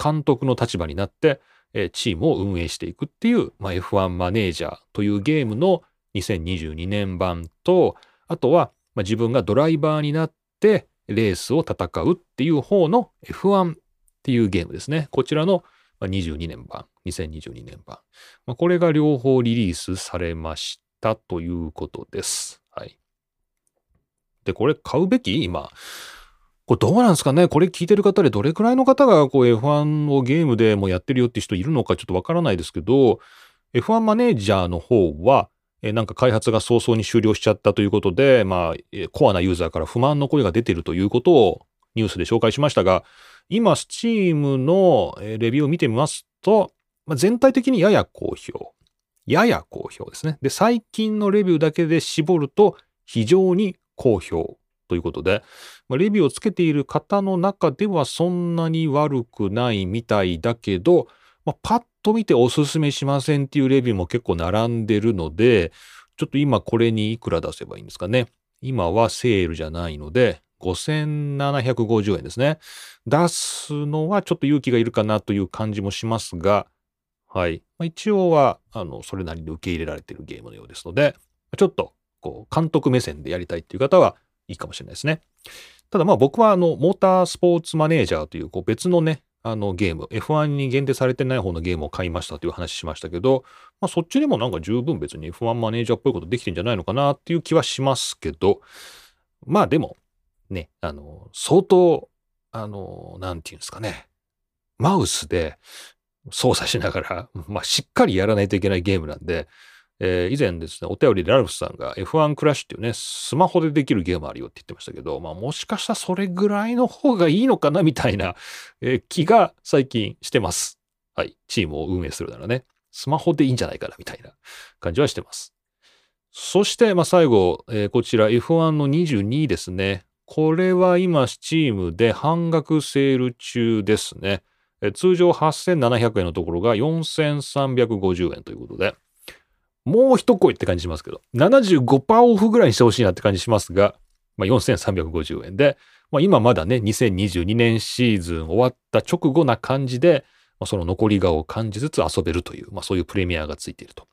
監督の立場になって、えーチームを運営していくっていう、まあ、F1 マネージャーというゲームの2022年版と、あとは、まあ、自分がドライバーになってレースを戦うっていう方の F1 っていうゲームですね。こちらの22年版、2022年版。まあ、これが両方リリースされましたということです。はい。で、これ買うべき？今。これどうなんですかね？これ聞いてる方でどれくらいの方がこう F1 をゲームでもやってるよって人いるのかちょっとわからないですけど、F1 マネージャーの方は、えなんか開発が早々に終了しちゃったということで、まあ、コアなユーザーから不満の声が出てるということをニュースで紹介しましたが、今、Steam のレビューを見てみますと、まあ、全体的にやや好評。やや好評ですね。で、最近のレビューだけで絞ると非常に好評ということで、まあレビューをつけている方の中ではそんなに悪くないみたいだけど、まあ、パッと見ておすすめしませんっていうレビューも結構並んでるので、ちょっと今これにいくら出せばいいんですかね。今はセールじゃないので、5750円ですね。出すのはちょっと勇気がいるかなという感じもしますが、はい。まあ、一応は、あの、それなりに受け入れられているゲームのようですので、ちょっと、こう、監督目線でやりたいっていう方はいいかもしれないですね。ただまあ僕はあの、モータースポーツマネージャーというこう別のね、あのゲーム、F1 に限定されてない方のゲームを買いましたという話しましたけど、まあそっちでもなんか十分別に F1 マネージャーっぽいことできてんじゃないのかなっていう気はしますけど、まあでも、ね、あの、相当、あの、なんていうんですかね、マウスで操作しながら、(laughs) まあしっかりやらないといけないゲームなんで、えー以前ですね、お便りでラルフさんが F1 クラッシュっていうね、スマホでできるゲームあるよって言ってましたけど、まあもしかしたらそれぐらいの方がいいのかなみたいな、えー気が最近してます。はい。チームを運営するならね、スマホでいいんじゃないかなみたいな感じはしてます。そして、まあ最後、えーこちら F1 の22ですね。これは今、Steam で半額セール中ですね。え通常8700円のところが4350円ということで、もう一声って感じしますけど、75%オフぐらいにしてほしいなって感じしますが、まあ、4350円で、まあ、今まだね、2022年シーズン終わった直後な感じで、まあ、その残り顔を感じつつ遊べるという、まあ、そういうプレミアがついていると。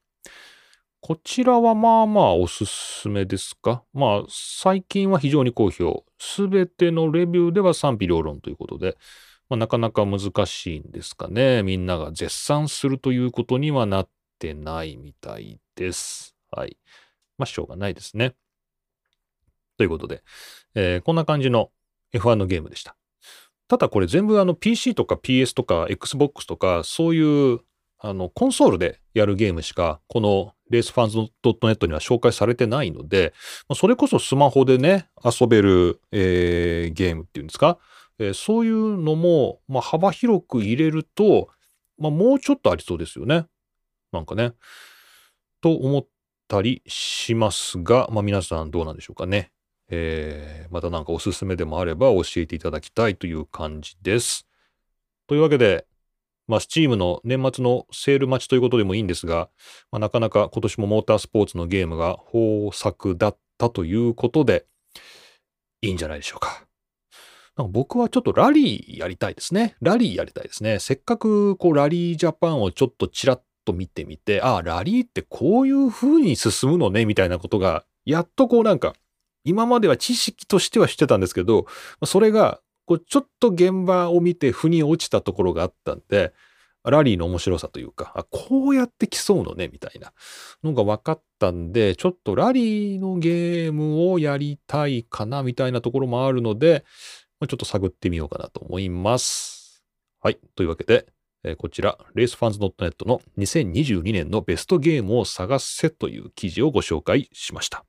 こちらはまあまあおすすめですか？まあ最近は非常に好評。すべてのレビューでは賛否両論ということで、まあ、なかなか難しいんですかね。みんなが絶賛するということにはなってないみたいです。はい。まあしょうがないですね。ということで、えー、こんな感じの F1 のゲームでした。ただこれ全部あの PC とか PS とか Xbox とかそういうあのコンソールでやるゲームしかこのレースファンズ .net には紹介されてないので、それこそスマホでね、遊べる、えー、ゲームっていうんですか、えー、そういうのも、まあ、幅広く入れると、まあ、もうちょっとありそうですよね。なんかね。と思ったりしますが、まあ、皆さんどうなんでしょうかね。えー、また何かおすすめでもあれば教えていただきたいという感じです。というわけで、まあ、スチームの年末のセール待ちということでもいいんですが、まあ、なかなか今年もモータースポーツのゲームが豊作だったということで、いいんじゃないでしょうか。なんか僕はちょっとラリーやりたいですね。ラリーやりたいですね。せっかくこうラリージャパンをちょっとちらっと見てみて、ああ、ラリーってこういう風に進むのね、みたいなことが、やっとこうなんか、今までは知識としては知ってたんですけど、それがこうちょっと現場を見て腑に落ちたところがあったんで、ラリーの面白さというか、あ、こうやって競うのね、みたいなのが分かったんで、ちょっとラリーのゲームをやりたいかな、みたいなところもあるので、ちょっと探ってみようかなと思います。はい。というわけで、えこちら、レースファンズ .net の2022年のベストゲームを探せという記事をご紹介しました。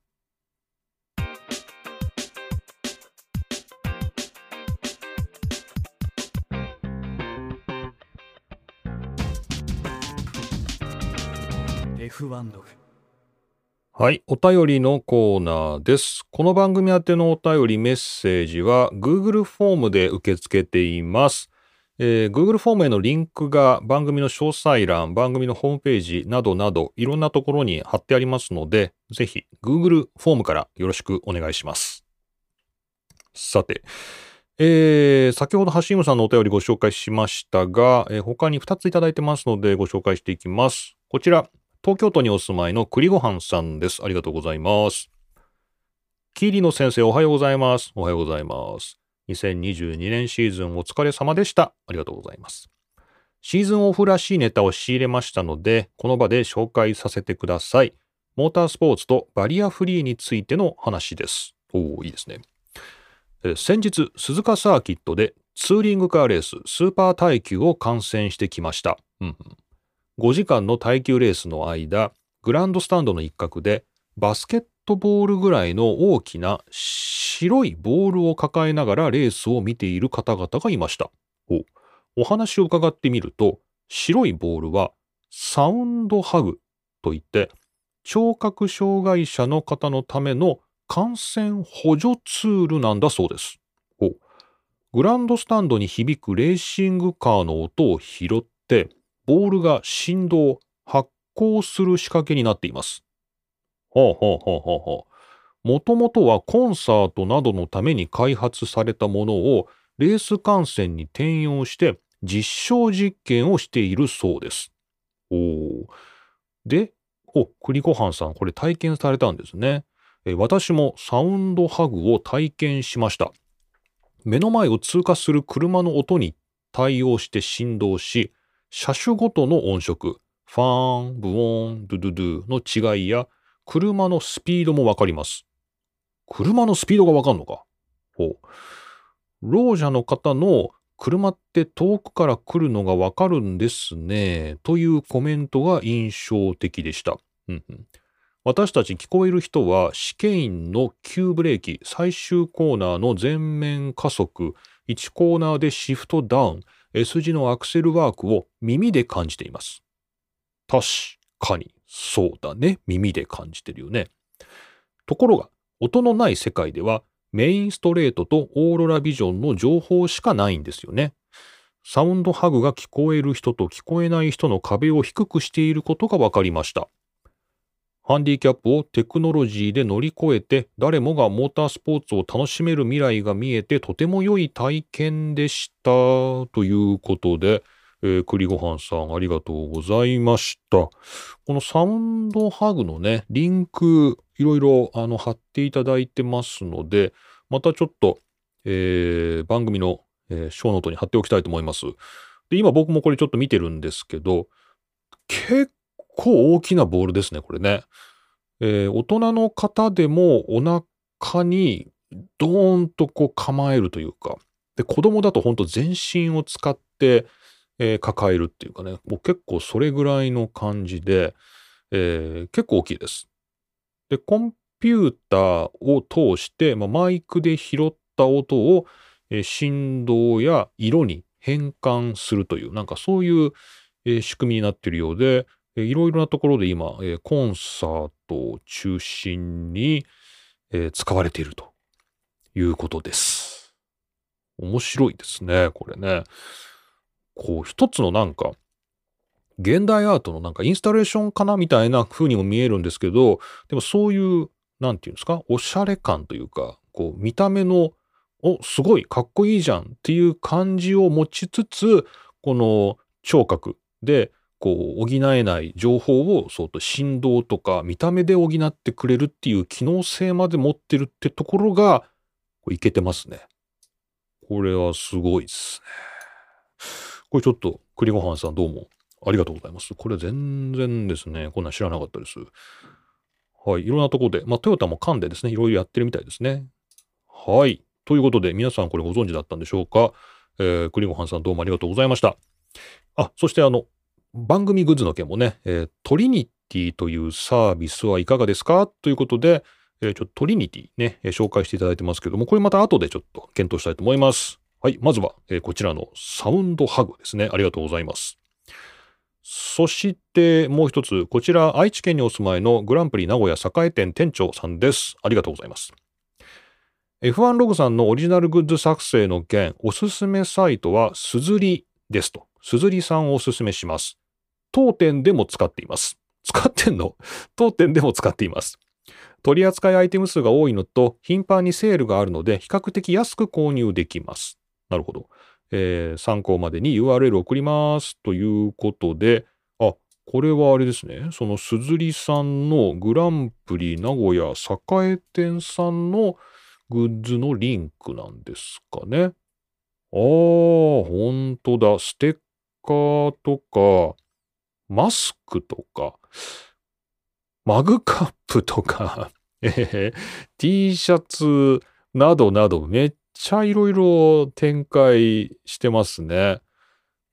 F1 ドグはい。お便りのコーナーです。この番組宛てのお便りメッセージは Google フォームで受け付けています。えー、Google フォームへのリンクが番組の詳細欄、番組のホームページなどなどいろんなところに貼ってありますので、ぜひ Google フォームからよろしくお願いします。さて、えー、先ほどハシームさんのお便りご紹介しましたが、えー、他に2ついただいてますのでご紹介していきます。こちら、東京都にお住まいの栗ごはんさんです。ありがとうございます。キリの先生おはようございます。おはようございます。2022年シーズンお疲れ様でした。ありがとうございます。シーズンオフらしいネタを仕入れましたので、この場で紹介させてください。モータースポーツとバリアフリーについての話です。おお、いいですね。先日、鈴鹿サーキットでツーリングカーレーススーパー耐久を観戦してきました。うんうん5時間の耐久レースの間、グランドスタンドの一角でバスケットボールぐらいの大きな白いボールを抱えながらレースを見ている方々がいました。お話を伺ってみると、白いボールはサウンドハグといって、聴覚障害者の方のための感染補助ツールなんだそうです。グランドスタンドに響くレーシングカーの音を拾って、ボールが振動、発光する仕掛けになっています。はあはあはあはあ。もともとはコンサートなどのために開発されたものをレース観戦に転用して実証実験をしているそうです。おで、お、栗ごはんさん、これ体験されたんですね。え私もサウンドハグを体験しました。目の前を通過する車の音に対応して振動し、車種ごとの音色、ファン、ブオン、ドゥドゥドゥの違いや、車のスピードもわかります。車のスピードがわかんのか？ほう。老者の方の車って遠くから来るのがわかるんですね。というコメントが印象的でした。私たち聞こえる人は試験員の急ブレーキ、最終コーナーの全面加速、1コーナーでシフトダウン、S 字のアクセルワークを耳で感じています。確かに、そうだね。耳で感じてるよね。ところが、音のない世界では、メインストレートとオーロラビジョンの情報しかないんですよね。サウンドハグが聞こえる人と聞こえない人の壁を低くしていることが分かりました。ハンディキャップをテクノロジーで乗り越えて誰もがモータースポーツを楽しめる未来が見えてとても良い体験でしたということで、えー、栗ごはんさんありがとうございました。このサウンドハグのね、リンクいろいろあの貼っていただいてますので、またちょっと、えー、番組の、えー、ショーノートに貼っておきたいと思います。で、今僕もこれちょっと見てるんですけど、結構大きなボールですね、これね。えー、大人の方でもお腹にドーンとこう構えるというか、で、子供だと本当全身を使って、えー、抱えるっていうかね、もう結構それぐらいの感じで、えー、結構大きいです。で、コンピューターを通して、まあ、マイクで拾った音を、えー、振動や色に変換するという、なんかそういう、えー、仕組みになっているようで、えー、いろいろなところで今、えー、コンサートを中心に、えー、使われているということです。面白いですね、これね。こう一つのなんか、現代アートのなんかインスタレーションかなみたいな風にも見えるんですけど、でもそういう、なんていうんですか、おしゃれ感というか、こう見た目の、お、すごいかっこいいじゃんっていう感じを持ちつつ、この聴覚でこう補えない情報をそうと振動とか見た目で補ってくれるっていう機能性まで持ってるってところがいけてますね。これはすごいですね。これちょっと栗ごはんさんどうもありがとうございます。これ全然ですね、こんなん知らなかったです。はい、いろんなところで、まあトヨタも噛んでですね、いろいろやってるみたいですね。はい。ということで、皆さんこれご存知だったんでしょうか。えー、栗ごはんさんどうもありがとうございました。あ、そしてあの、番組グッズの件もね、えー、トリニティというサービスはいかがですか？ということで、えー、ちょっとトリニティね、えー、紹介していただいてますけども、これまた後でちょっと検討したいと思います。はい、まずは、えー、こちらのサウンドハグですね。ありがとうございます。そしてもう一つ、こちら愛知県にお住まいのグランプリ名古屋栄店店長さんです。ありがとうございます。F1 ログさんのオリジナルグッズ作成の件、おすすめサイトはすずりですと。すずりさんをおすすめします。当店でも使っています。使ってんの？(laughs) 当店でも使っています。取り扱いアイテム数が多いのと、頻繁にセールがあるので、比較的安く購入できます。なるほど。えー、参考までに URL 送ります。ということで、あ、これはあれですね。そのすずりさんのグランプリ名古屋栄店さんのグッズのリンクなんですかね。ああ、ほんとだ。ステッカーとか、マスクとか、マグカップとか、(laughs) えー、T シャツなどなどめっちゃいろいろ展開してますね。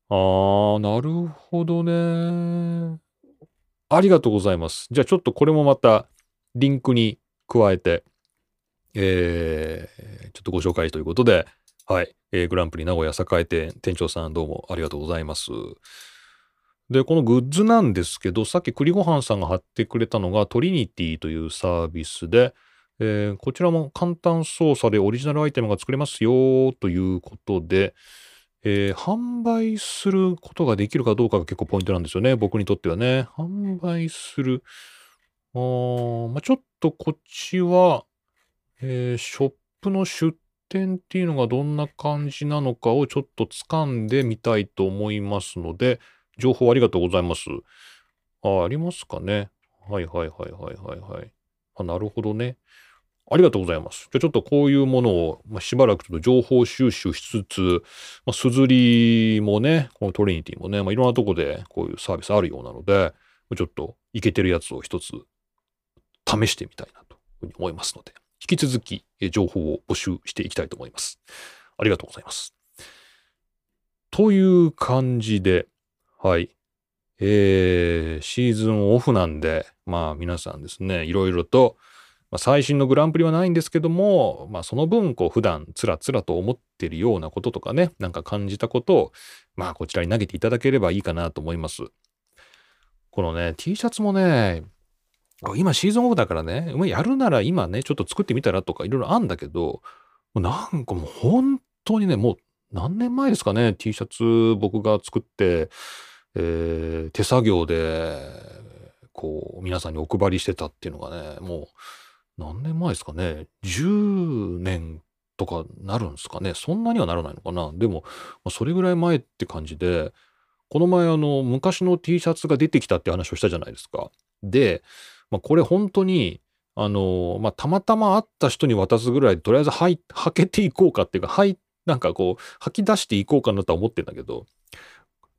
あー、なるほどね。ありがとうございます。じゃあちょっとこれもまたリンクに加えて、えー、ちょっとご紹介ということで、はい、えー、グランプリ名古屋栄店店長さんどうもありがとうございます。で、このグッズなんですけど、さっき栗ごはんさんが貼ってくれたのがトリニティというサービスで、えー、こちらも簡単操作でオリジナルアイテムが作れますよということで、えー、販売することができるかどうかが結構ポイントなんですよね。僕にとってはね。販売する。あまあ、ちょっとこっちは、えー、ショップの出店っていうのがどんな感じなのかをちょっと掴んでみたいと思いますので、情報ありがとうございます。あ、ありますかね。はいはいはいはいはいはい。あ、なるほどね。ありがとうございます。じゃちょっとこういうものを、まあ、しばらくちょっと情報収集しつつ、まあ、すずりもね、このトリニティもね、まあ、いろんなとこでこういうサービスあるようなので、ちょっといけてるやつを一つ試してみたいなというふうに思いますので、引き続き情報を募集していきたいと思います。ありがとうございます。という感じで、はい。えー、シーズンオフなんで、まあ皆さんですね、いろいろと、まあ、最新のグランプリはないんですけども、まあその分、こう普段つらつらと思ってるようなこととかね、なんか感じたことを、まあこちらに投げていただければいいかなと思います。このね、T シャツもね、今シーズンオフだからね、やるなら今ね、ちょっと作ってみたらとかいろいろあんだけど、なんかもう本当にね、もう何年前ですかね、T シャツ僕が作って、えー、手作業でこう、皆さんにお配りしてたっていうのがね、もう、何年前ですかね。10年とかなるんですかね。そんなにはならないのかな。でも、それぐらい前って感じで、この前あの、昔の T シャツが出てきたって話をしたじゃないですか。で、まあ、これ本当に、あの、まあ、たまたま会った人に渡すぐらい、とりあえずはい、履けていこうかっていうか、はい、なんかこう、吐き出していこうかなとは思ってんだけど、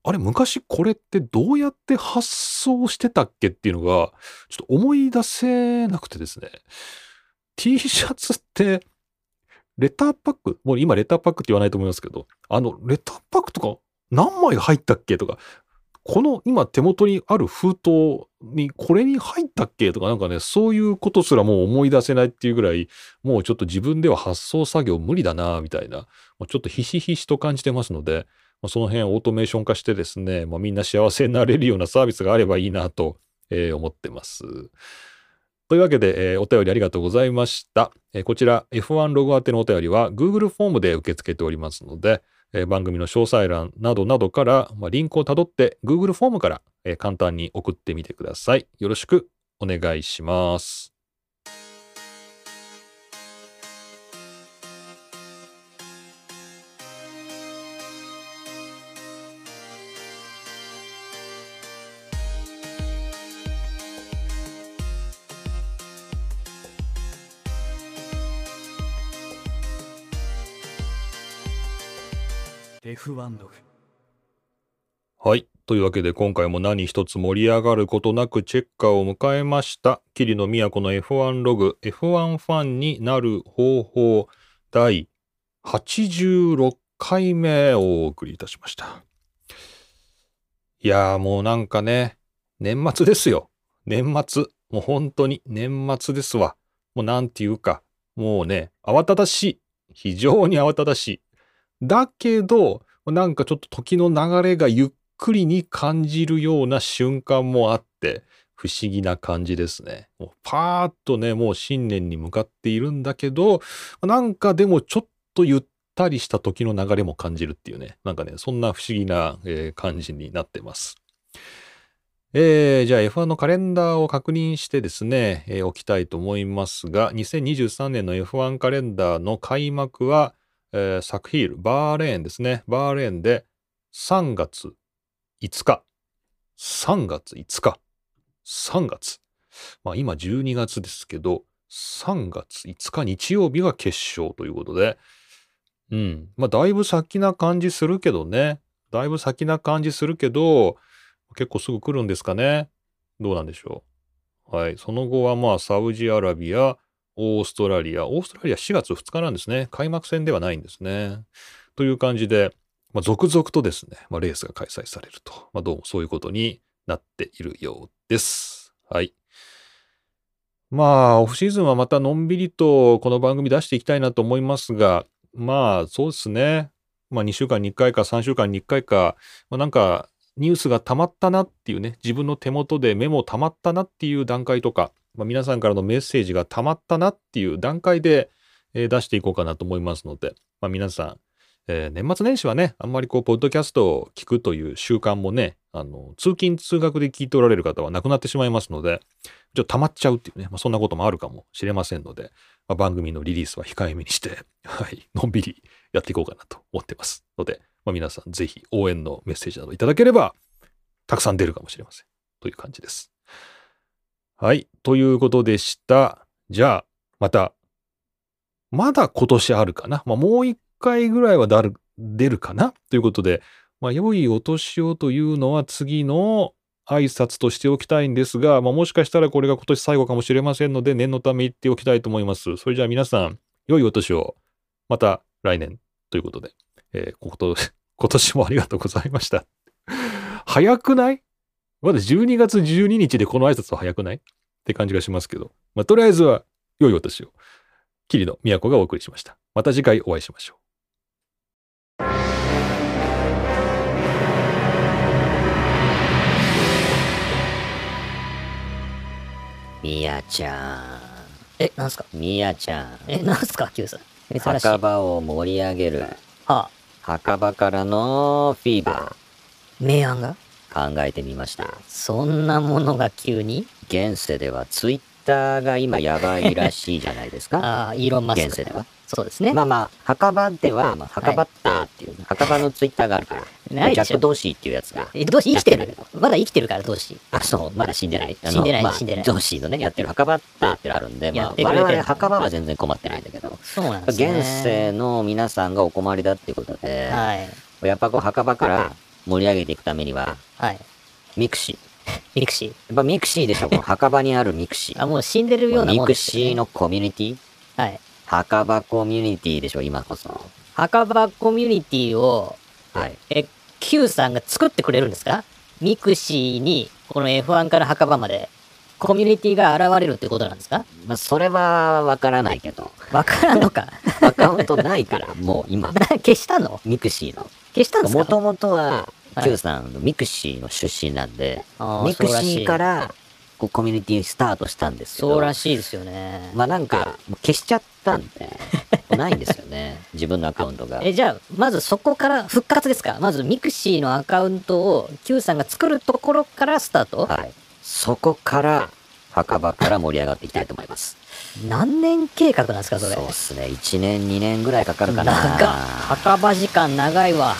あれ、昔これってどうやって発想してたっけっていうのが、ちょっと思い出せなくてですね。T シャツって、レターパック、もう今レターパックって言わないと思いますけど、あの、レターパックとか何枚入ったっけとか、この今手元にある封筒にこれに入ったっけとかなんかね、そういうことすらもう思い出せないっていうぐらい、もうちょっと自分では発送作業無理だな、みたいな、もうちょっとひしひしと感じてますので、まあその辺オートメーション化してですね、まあ、みんな幸せになれるようなサービスがあればいいなと、えー思ってます。というわけで、えーお便りありがとうございました。えーこちら F1 ログ宛てのお便りは Google フォームで受け付けておりますので、えー番組の詳細欄などなどから、まあ、リンクをたどって Google フォームから、えー簡単に送ってみてください。よろしくお願いします。デフワンドグはい。というわけで今回も何一つ盛り上がることなくチェッカーを迎えました。桐野都の F1 ログ F1 ファンになる方法第86回目をお送りいたしました。いやーもうなんかね、年末ですよ。年末。もう本当に年末ですわ。もうなんていうか、もうね、慌ただしい。非常に慌ただしい。だけど、なんかちょっと時の流れがゆっくりに感じるような瞬間もあって、不思議な感じですね。もうパーッとね、もう新年に向かっているんだけど、なんかでもちょっとゆったりした時の流れも感じるっていうね、なんかね、そんな不思議な、えー感じになってます。えーじゃあ F1 のカレンダーを確認してですね、えーおきたいと思いますが、2023年の F1 カレンダーの開幕は、えーサクヒール、バーレーンですね。バーレーンで3月5日。3月5日。3月。まあ今12月ですけど、3月5日日曜日が決勝ということで、うん。まあだいぶ先な感じするけどね。だいぶ先な感じするけど、結構すぐ来るんですかね。どうなんでしょう。はい。その後はまあサウジアラビア、オーストラリア。オーストラリア4月2日なんですね。開幕戦ではないんですね。という感じで、まあ、続々とですね、まあ、レースが開催されると。まあ、どうもそういうことになっているようです。はい。まあ、オフシーズンはまたのんびりとこの番組出していきたいなと思いますが、まあ、そうですね。まあ、2週間に1回か3週間に1回か、まあ、なんか、ニュースが溜まったなっていうね、自分の手元でメモ溜まったなっていう段階とか、まあ、皆さんからのメッセージが溜まったなっていう段階で、えー出していこうかなと思いますので、まあ、皆さん、えー年末年始はね、あんまりこう、ポッドキャストを聞くという習慣もね、あの、通勤通学で聞いておられる方はなくなってしまいますので、ちょっと溜まっちゃうっていうね、まあ、そんなこともあるかもしれませんので、まあ、番組のリリースは控えめにして、(laughs) はい、のんびりやっていこうかなと思ってますので、まあ、皆さんぜひ応援のメッセージなどいただければ、たくさん出るかもしれません。という感じです。はい。ということでした。じゃあ、また、まだ今年あるかな？まあ、もう一回ぐらいはだる出るかな？ということで、まあ、良いお年をというのは次の挨拶としておきたいんですが、まあ、もしかしたらこれが今年最後かもしれませんので、念のため言っておきたいと思います。それじゃあ皆さん、良いお年を、また来年ということで、えー (laughs) 今年もありがとうございました。早くない？まだ12月12日でこの挨拶は早くない？って感じがしますけど、まあ、とりあえずは良いお年を。桐野都がお送りしました。また次回お会いしましょう。みやちゃえ、なんすか？ん、みやちゃん、え、なんすか ?Q さん。珍しい。墓場を盛り上げる、はあ、墓場からのフィーバ明暗が？考えてみました。そんなものが急に？現世ではツイッターが今やばいらしいじゃないですか。(laughs) ああ、イーロン・マスク。現世では。そうですね。まあまあ、墓場では、まあ、墓場ったーっていう、墓場のツイッターがあるから。ないジャック・ドーシーっていうやつが。え、どうし生きてる？まだ生きてるから、どうし。あ、そう、まだ死んでない。死んでないまあ死んでないドーシーのね、やってる墓場ったーってのあるんで、まあ我々墓場は全然困ってないんだけど。そうなんですね。現世の皆さんがお困りだっていうことで、はい。やっぱこう墓場から盛り上げていくためには、はい。ミクシー。ミクシー。やっぱミクシーでしょ、こ (laughs) の墓場にあるミクシー。あ、もう死んでるようなミクもんですよねシーのコミュニティはい。墓場コミュニティでしょ、今こそ。墓場コミュニティを、はい。え、Q さんが作ってくれるんですか？ミクシーに、この F1 から墓場まで、コミュニティが現れるってことなんですか？まあ、それはわからないけど。わからんのか。(laughs) アカウントないから、もう今。な (laughs) 消したの？ミクシーの。消したんですか？もともとは、はい Q さんのミクシーの出身なんであー、ミクシーからこうコミュニティスタートしたんですけど、そうらしいですよね。まあなんか、もう消しちゃったんで、(laughs) ないんですよね。自分のアカウントが。え、じゃあ、まずそこから復活ですか？まずミクシーのアカウントを Q さんが作るところからスタート？はい。そこから、墓場から盛り上がっていきたいと思います。何年計画なんですかそれ？そうっすね。1年、2年ぐらいかかるかな。長っ墓場時間長いわ。